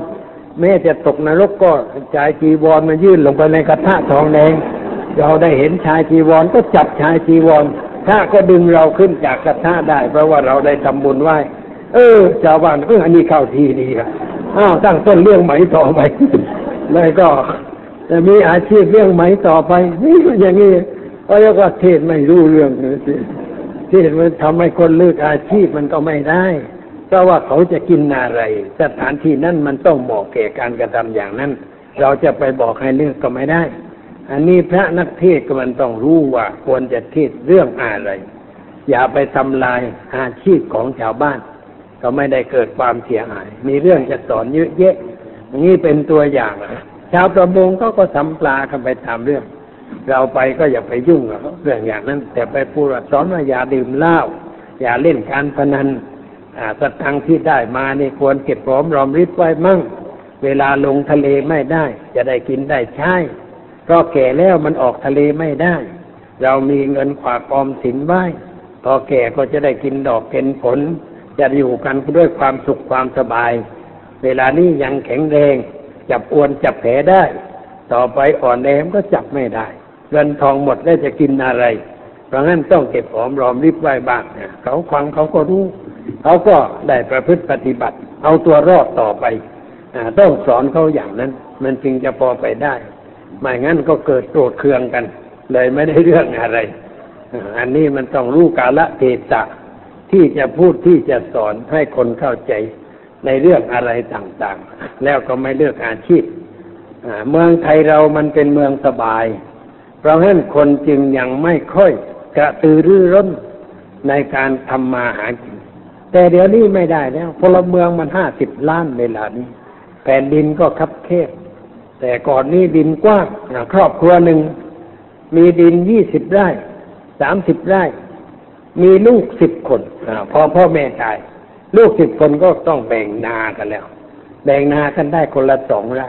แม้จะตกนรกก็ชายจีวรมายื่นลงไปในกระทะทองแดงเราได้เห็นชายจีวรก็จับชายจีวรพระก็ดึงเราขึ้นจากกระทะได้ เพราะว่าเราได้ทำบุญไหว้ เออชาวบ้านเอออันนี้เข้าทีดีครับอ้าวตั้งต้นเรื่องไหมต่อไปเลยก็จะมีอาชีพเรื่องไหมต่อไปนี่อย่างนี้เพราะว่าเทศไม่รู้เรื่องเลยสิที่มันทำให้คนเลิกอาชีพมันก็ไม่ได้ เพราะว่าเขาจะกินอะไร สถานที่นั้นมันต้องเหมาะแก่การกระทำอย่างนั้น เราจะไปบอกให้เลิกก็ไม่ได้ อันนี้พระนักเทศก็มันต้องรู้ว่าควรจะเทศเรื่องอะไร อย่าไปทำลายอาชีพของชาวบ้าน ก็ไม่ได้เกิดความเสียหาย มีเรื่องจะสอนเยอะแยะนี้เป็นตัวอย่างนะชาวประมงเขาก็ทำปลากันไปตามเรื่อง เราไปก็อย่าไปยุ่งกับเรื่องอย่างนั้น แต่ไปพูดว่าสอนว่าอย่าดื่มเหล้าอย่าเล่นการพนัน สตังที่ได้มานี่ควรเก็บหอมรอมริบไว้มั่ง เวลาลงทะเลไม่ได้ จะได้กินได้ใช้เพราะแก่แล้วมันออกทะเลไม่ได้ เรามีเงินฝากออมสินไว้พอแก่ก็จะได้กินดอกเก็นผล จะอยู่กันด้วยความสุขความสบาย เวลานี้ยังแข็งแรง จับอวนจับแผลได้ ต่อไปอ่อนแรงก็จับไม่ได้ เงินทองหมดแล้วจะกินอะไร เพราะงั้นต้องเก็บหอมรอมริบไว้บ้างนะเขาฟังเขาก็รู้ เขาก็ได้ประพฤติปฏิบัติ เอาตัวรอดต่อไปอต้องสอนเขาอย่างนั้น มันจึงจะพอไปได้ ไม่งั้นก็เกิดโกรธเคืองกัน เลยไม่ได้เรื่องอะไร อันนี้มันต้องรู้กาละเทศะที่จะพูดที่จะสอนให้คนเข้าใจในเรื่องอะไรต่างๆ แล้วก็ไม่เลือกอาชีพเมืองไทยเรามันเป็นเมืองสบาย เพราะฉะนั้นคนจึงยังไม่ค่อยกระตือรือร้นในการทำมาหากิน แต่เดี๋ยวนี้ไม่ได้แล้วพลเมืองมันห้าสิบล้านเวลานี้ แผ่นดินก็คับแคบแต่ก่อนนี้ดินกว้างครอบครัวหนึ่ง มีดินยี่สิบไร่สามสิบไร่ มีลูกสิบคนอพอพ่อแม่ตาย ลูกสิบคนก็ต้องแบ่งนากันแล้ว แบ่งนากันได้คนละสองไร่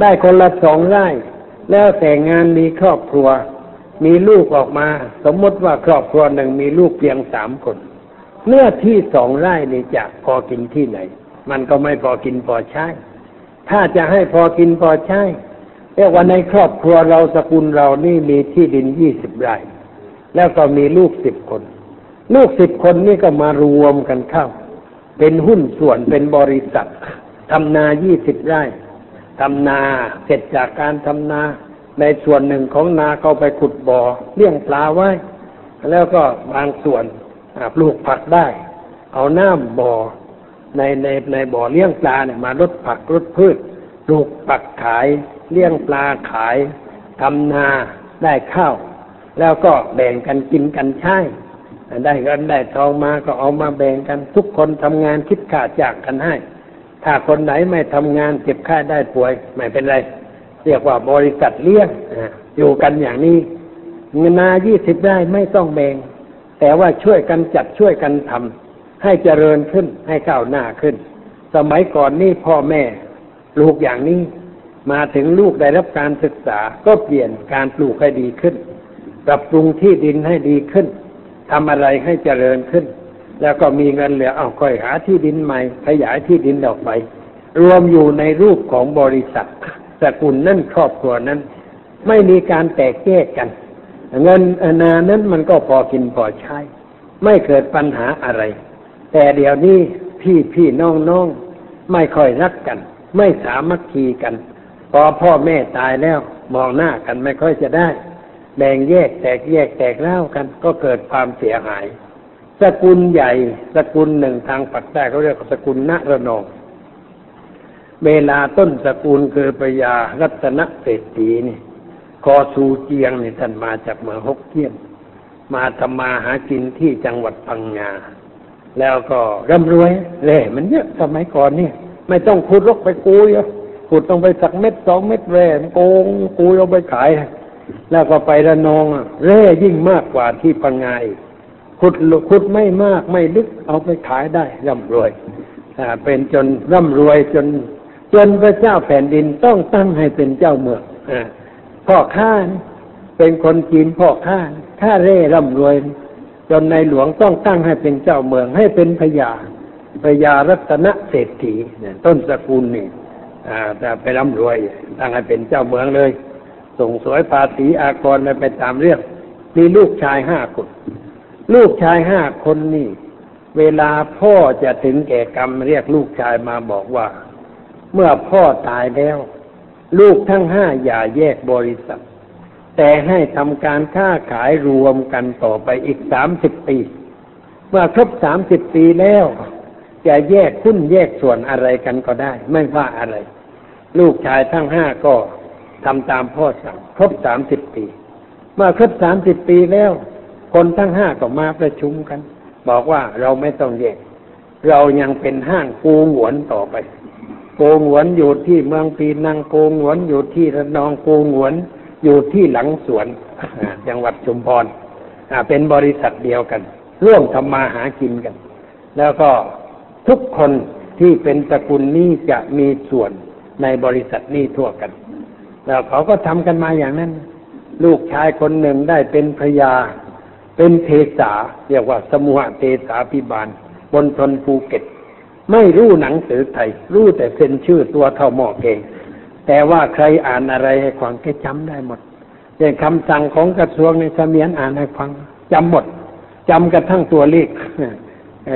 ได้คนละสองไร่ แล้วแต่งงานมีครอบครัว มีลูกออกมา สมมติว่าครอบครัวหนึ่งมีลูกเพียงสามคน เนื้อที่สองไร่นี่จะพอกินที่ไหน มันก็ไม่พอกินพอใช้ ถ้าจะให้พอกินพอใช้เรียกว่าในครอบครัวเราสกุลเรานี่มีที่ดินยี่สิบไร่ แล้วก็มีลูกสิบคน ลูกสิบคนนี่ก็มารวมกันเข้า เป็นหุ้นส่วนเป็นบริษัททำนายี่สิบไร่ทำนาเสร็จจากการทำนา ในส่วนหนึ่งของนาเขาไปขุดบ่อเลี้ยงปลาไว้ แล้วก็บางส่วน ปลูกผักได้ เอาน้ำบ่อในในในบ่อเลี้ยงปลาเนี่ยมาลดผักลดพืชปลูกผักขายเลี้ยงปลาขายทำนาได้ข้าว แล้วก็แบ่งกันกินกันใช้ได้เงินได้ทองมาก็เอามาแบ่งกันทุกคนทำงานคิดขาดจากกันให้ ถ้าคนไหนไม่ทำงานเจ็บไข้ได้ป่วยไม่เป็นไร เรียกว่าบริษัทเลี้ยงอยู่กันอย่างนี้เงินนายี่สิบได้ไม่ต้องแบ่ง แต่ว่าช่วยกันจัดช่วยกันทำให้เจริญขึ้นให้ก้าวหน้าขึ้น สมัยก่อนนี่พ่อแม่ลูกอย่างนี้ มาถึงลูกได้รับการศึกษาก็เปลี่ยนการปลูกให้ดีขึ้น ปรับปรุงที่ดินให้ดีขึ้นทำอะไรให้เจริญขึ้น แล้วก็มีเงินเหลือเอาค่อยหาที่ดินใหม่ขยายที่ดินออกไป รวมอยู่ในรูปของบริษัทสกุลนั่นครอบครัวนั้น ไม่มีการแตกแยกกัน เงินอนานั้นมันก็พอกินพอใช้ ไม่เกิดปัญหาอะไร แต่เดี๋ยวนี้พี่พี่น้องน้องไม่ค่อยรักกัน ไม่สามัคคีกัน พอพ่อแม่ตายแล้วมองหน้ากันไม่ค่อยจะได้แบ่งแยกแตกแยกแตกเล่ากัน ก็เกิดความเสียหาย สกุลใหญ่ สกุลหนึ่งทางปักใต้เขาเรียกสกุลณระนองเวลาต้นสกุลคือปยารัตนเศรษฐีนี่ คอสูเจียงนี่ท่านมาจากเมืองฮกเกี้ยน มาทำมาหากินที่จังหวัดพังงา แล้วก็ร่ำรวยเล่มันเยอะสมัยก่อนนี่ไม่ต้องขุดรกไปกูยอขุดต้องไปสักเม็ดสองเม็ดแร่โกงกูเอาไปขาย แล้วก็ไประนองเร่ยิ่งมากกว่าที่พังงาอีกขุดขุดไม่มากไม่ลึกเอาไปขายได้ร่ำรวยอ่เป็นจนร่ำรวยจนจนพระเจ้าแผ่นดินต้องตั้งให้เป็นเจ้าเมืองอ่า พ่อข้าเป็นคนจีนพ่อข้าข้าเร่ร่ำรวย จนในหลวงต้องตั้งให้เป็นเจ้าเมืองให้เป็นพญาพญารัตนเศรษฐีต้นสกุลนี่แต่ไปร่ำรวยตั้งให้เป็นเจ้าเมืองเลย ส่งสวยภาษีอากรไปตามเรื่อง มีลูกชายห้าคน ลูกชายห้าคนนี่ เวลาพ่อจะถึงแก่กรรมเรียกลูกชายมาบอกว่า เมื่อพ่อตายแล้ว ลูกทั้งห้าอย่าแยกบริษัท แต่ให้ทำการค้าขายรวมกันต่อไปอีกสามสิบปี เมื่อครบสามสิบปีแล้ว จะแยกคุ้นแยกส่วนอะไรกันก็ได้ ไม่ว่าอะไร ลูกชายทั้งห้าก็ทำตามพ่อสั่งครบสามสิบปี เมื่อครบสามสิบปีแล้ว คนทั้งห้าก็มาประชุมกัน บอกว่าเราไม่ต้องแยก เรายังเป็นห้างกูหวนต่อไป กูหวนอยู่ที่เมืองปีนังกูหวนอยู่ที่ระนองกูหวนอยู่ที่หลังสวนจังหวัดชุมพรเป็นบริษัทเดียวกัน ร่วมทำมาหากินกัน แล้วก็ทุกคนที่เป็นสกุลนี้จะมีส่วนในบริษัทนี้ทั่วกัน แล้วเขาก็ทำกันมาอย่างนั้น ลูกชายคนหนึ่งได้เป็นพรยา เป็นเทสาเรียกว่าสมุหเทสาพิบาลบนทนภูเก็ต ไม่รู้หนังสือไทย รู้แต่เซ็นชื่อตัวเท่าหม้อเองแต่ว่าใครอ่านอะไรให้ฟังแกจำได้หมดอย่างคำสั่งของกระทรวงในเสมียนอ่านให้ฟังจำหมดจำกระทั่งตัวเลข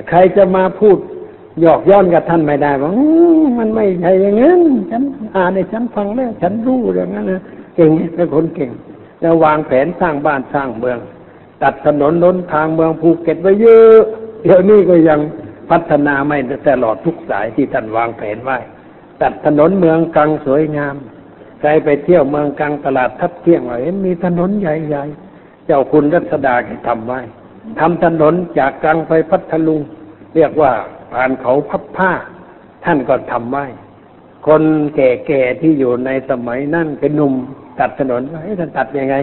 ใครจะมาพูดหยอกย้อนกับท่านไม่ได้ว่ามันไม่ใช่อย่างนั้นฉันอ่านในฉันฟังแล้วฉันรู้อย่างนั้นนะเก่งเป็นคนเก่ง แล้ววางแผนสร้างบ้านสร้างเมือง ตัดถนนน้นทางเมืองภูเก็ตไว้เยอะเดี๋ยวนี้ก็ยัง พัฒนาไม่ตลอดทุกสายที่ท่านวางแผนไว้ ตัดถนนเมืองกลางสวยงาม ใครไปเที่ยวเมืองกลางตลาดทับเที่ยงว่าเห็นมีถนนใหญ่ๆ เจ้าคุณรัศดาทำไว้ทำถนนจากกลางไปพัทลุง เรียกว่าผ่านเขาพับผ้า ท่านก็ทำไว้ คนแก่ๆที่อยู่ในสมัยนั่นเป็นหนุ่มตัดถนนให้ท่านตัดยังไง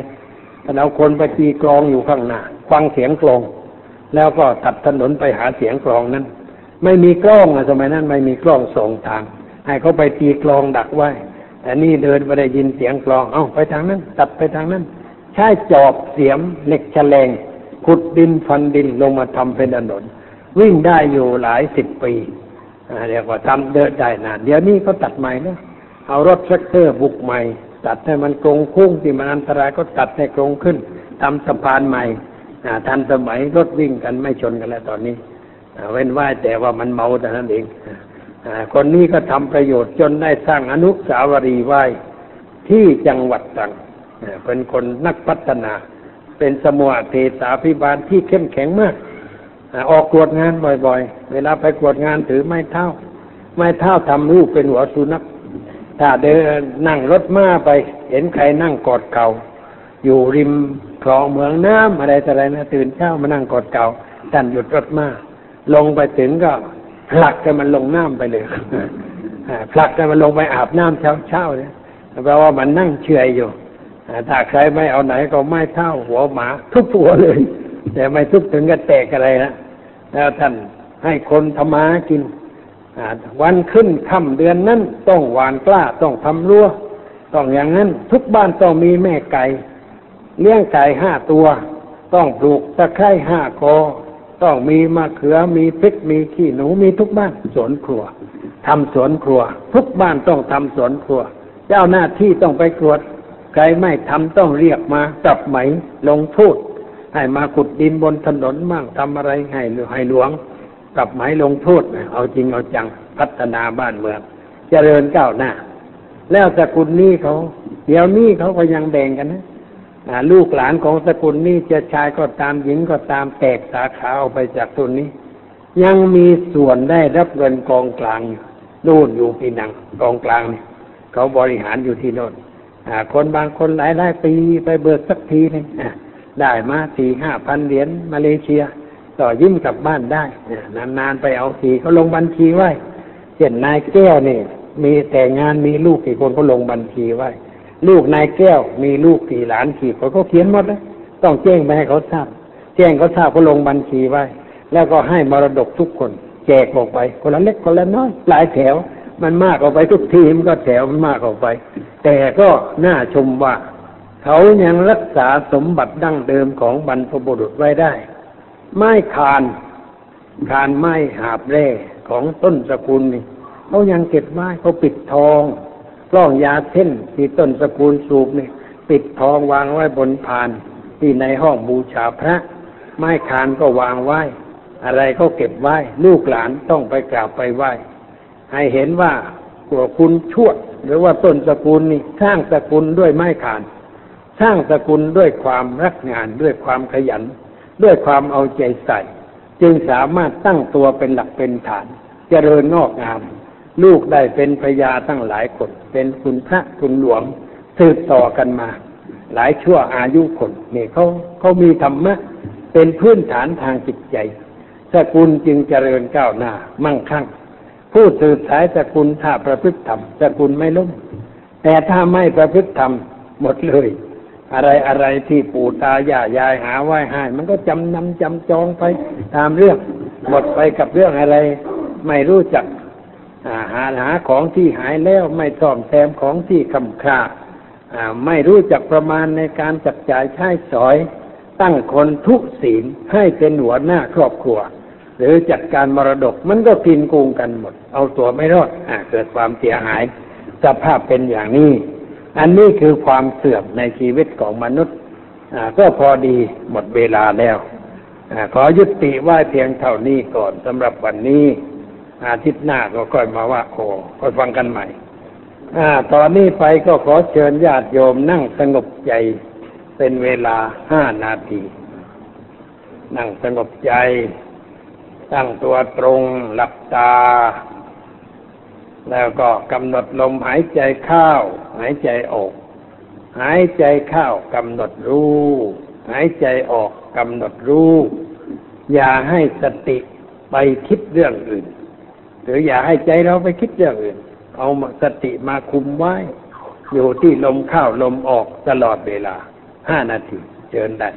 ท่านเอาคนไปตีกลองอยู่ข้างหน้าฟังเสียงกลอง แล้วก็ตัดถนนไปหาเสียงกลองนั้น ไม่มีกล้องอะสมัยนั้นไม่มีกล้องส่งทาง ให้เขาไปตีกลองดักไว้ แต่นี่เดินไปได้ยินเสียงกลอง เอ้าไปทางนั้น ตัดไปทางนั้น ใช้จอบเสียมเหล็กแฉลงขุดดินฟันดินลงมาทำเป็นถนน วิ่งได้อยู่หลายสิบปีเรียกว่าทำเดินได้นานเดี๋ยวนี้เขาตัดใหม่แล้วเอารถแทรกเตอร์บุกใหม่ ตัดให้มันตรงคุ้งที่มันอันตรายก็ตัดให้ตรงขึ้นทำสะพานใหม่ ทันสมัยรถวิ่งกันไม่ชนกันแล้วตอนนี้เว้นว่าแต่ว่ามันเมาแต่นั้นเองคนนี้ก็ทำประโยชน์จนได้สร้างอนุสาวรีย์ไว้ที่จังหวัดตรังเป็นคนนักพัฒนา เป็นสมุทเทสาพิบาลที่เข้มแข็งมาก ออกกวดงานบ่อยๆ เวลาไปกวดงานถือไม้เท้า ไม้เท้าทำรูปเป็นหัวสุนัข ถ้าเดินนั่งรถม้าไป เห็นใครนั่งกอดเขา่าอยู่ริม คลองเมืองน้ำอะไรต่ออะไรนะตื่นเช้ามานั่งกอดเก่าท่านหยุดรถมาลงไปถึงก็ผลักกันมันลงน้ำไปเลยผลักกันมันลงไปอาบน้ำเช้าเช้าเนี่ยแปลว่ามันนั่งเฉยอยู่ถ้าใครไม่เอาไหนก็ไม่เท่าหัวหมาทุบหัวเลย แต่ไม่ทุบถึงกับแตกอะไรนะแล้วท่านให้คนทำมาหากินวันขึ้นค่ำเดือนนั้นต้องหวานกล้าต้องทำรั้วต้องอย่างนั้น ทุกบ้านต้องมีแม่ไก่ เลี้ยงไก่ห้าตัว ต้องปลูกตะไคร้ห้ากอ ต้องมีมะเขือมีพริกมีขี้หนูมีทุกบ้านสวนครัวทำสวนครัว ทุกบ้านต้องทำสวนครัว เจ้าหน้าที่ต้องไปตรวจใครไม่ทำต้องเรียกมาจับไหมลงโทษให้มาขุดดินบนถนนบ้างทำอะไรให้ให้หลวงปรับหมลงโทษเอาจริงเอาจังพัฒนาบ้านเมืองเจริญก้าวหน้า แล้วสกุลนี้เขา เดี๋ยวนี้เขาก็ยังแบ่งกันนะ ลูกหลานของสกุลนี้จะชายก็ตามหญิงก็ตามแตกสาขาออกไปจากตัวนี้ ยังมีส่วนได้รับเงินกองกลางนู่นอยู่ปีนังกองกลางเนี่ยเขาบริหารอยู่ที่โน่นคนบางคนหลายหลายปีไปเบิกสักทีหนึงอะได้มาสี่ห้าพันเหรียญมาเลเซีย ต่อยิ้มกลับบ้านได้นานๆไปเอาทีเขาลงบัญชีไว้เช่นนายแก้วนี่มีแต่งงานมีลูกกี่คนก็ลงบัญชีไว้ ลูกนายแก้ว มีลูกกี่หลานกี่คนก็เขียนหมดเลยต้องแจ้งไปให้เขาทราบ แจ้งเขาทราบก็ลงบัญชีไว้ แล้วก็ให้มรดกทุกคน แจกออกไป คนละเล็กคนละน้อย หลายแถว มันมากออกไปทุกทีมันก็แถวมันมากออกไป แต่ก็น่าชมว่า เขายังรักษาสมบัติดั้งเดิมของบรรพบุรุษไว้ได้ ไม้คานคานไม้หาบเร่ของต้นสกุลนี่เขายังเก็บไม้เขาปิดทอง กล้องยาเส้นที่ต้นสกุลสูบนี่ปิดทองวางไว้บนพานที่ในห้องบูชาพระ ไม้คานก็วางไว้ อะไรก็เก็บไว้ ลูกหลานต้องไปกราบไปไหว้ ให้เห็นว่าตัวคุณชวด หรือว่าต้นสกุลนี่สร้างสกุลด้วยไม้คาน สร้างสกุลด้วยความรักงานด้วยความขยัน ด้วยความเอาใจใส่ จึงสามารถตั้งตัวเป็นหลักเป็นฐานเจริญงอกงาม ลูกได้เป็นพญาตั้งหลายคน เป็นคุณพระคุณหลวงสืบต่อกันมา หลายชั่วอายุคนนี่เขาเขามีธรรมะเป็นพื้นฐานทางจิตใจสกุลจึงเจริญก้าวหน้า มั่งคั่ง ผู้สืบสายสกุลถ้าประพฤติธรรมสกุลไม่ล้มแต่ถ้าไม่ประพฤติธรรมหมดเลย อะไรอะไรที่ปู่ตายายยายหาไว้ให้มันก็จำนำจำจองไปตามเรื่องหมดไปกับเรื่องอะไร ไม่รู้จัก อาหาหาของที่หายแล้วไม่ซ่อมแซมของที่คำคาอ่าไม่รู้จักประมาณในการจับจ่ายใช้สอย ตั้งคนทุศีลให้เป็นหัวหน้าครอบครัว หรือจัดการมรดกมันก็กินโกงกันหมด เอาตัวไม่รอดอเกิดความเสียหาย สภาพเป็นอย่างนี้ อันนี้คือความเสื่อมในชีวิตของมนุษย์ก็พอดีหมดเวลาแล้วอขอยุติไว่าเพียงเท่านี้ก่อนสำหรับวันนี้ อาทิตย์หน้าก็ค่อยมาว่าโอ้ค่อยฟังกันใหม่ อ่า ตอนนี้ไปก็ขอเชิญญาติโยมนั่งสงบใจเป็นเวลาห้านาที นั่งสงบใจ ตั้งตัวตรงหลับตา แล้วก็กำหนดลมหายใจเข้าหายใจออก หายใจเข้ากำหนดรู้ หายใจออกกำหนดรู้ อย่าให้สติไปคิดเรื่องอื่น หรืออย่าให้ใจเราไปคิดเรื่องอื่น เอาสติมาคุมไว้ อยู่ที่ลมเข้าลมออกตลอดเวลาห้านาทีเชิญได้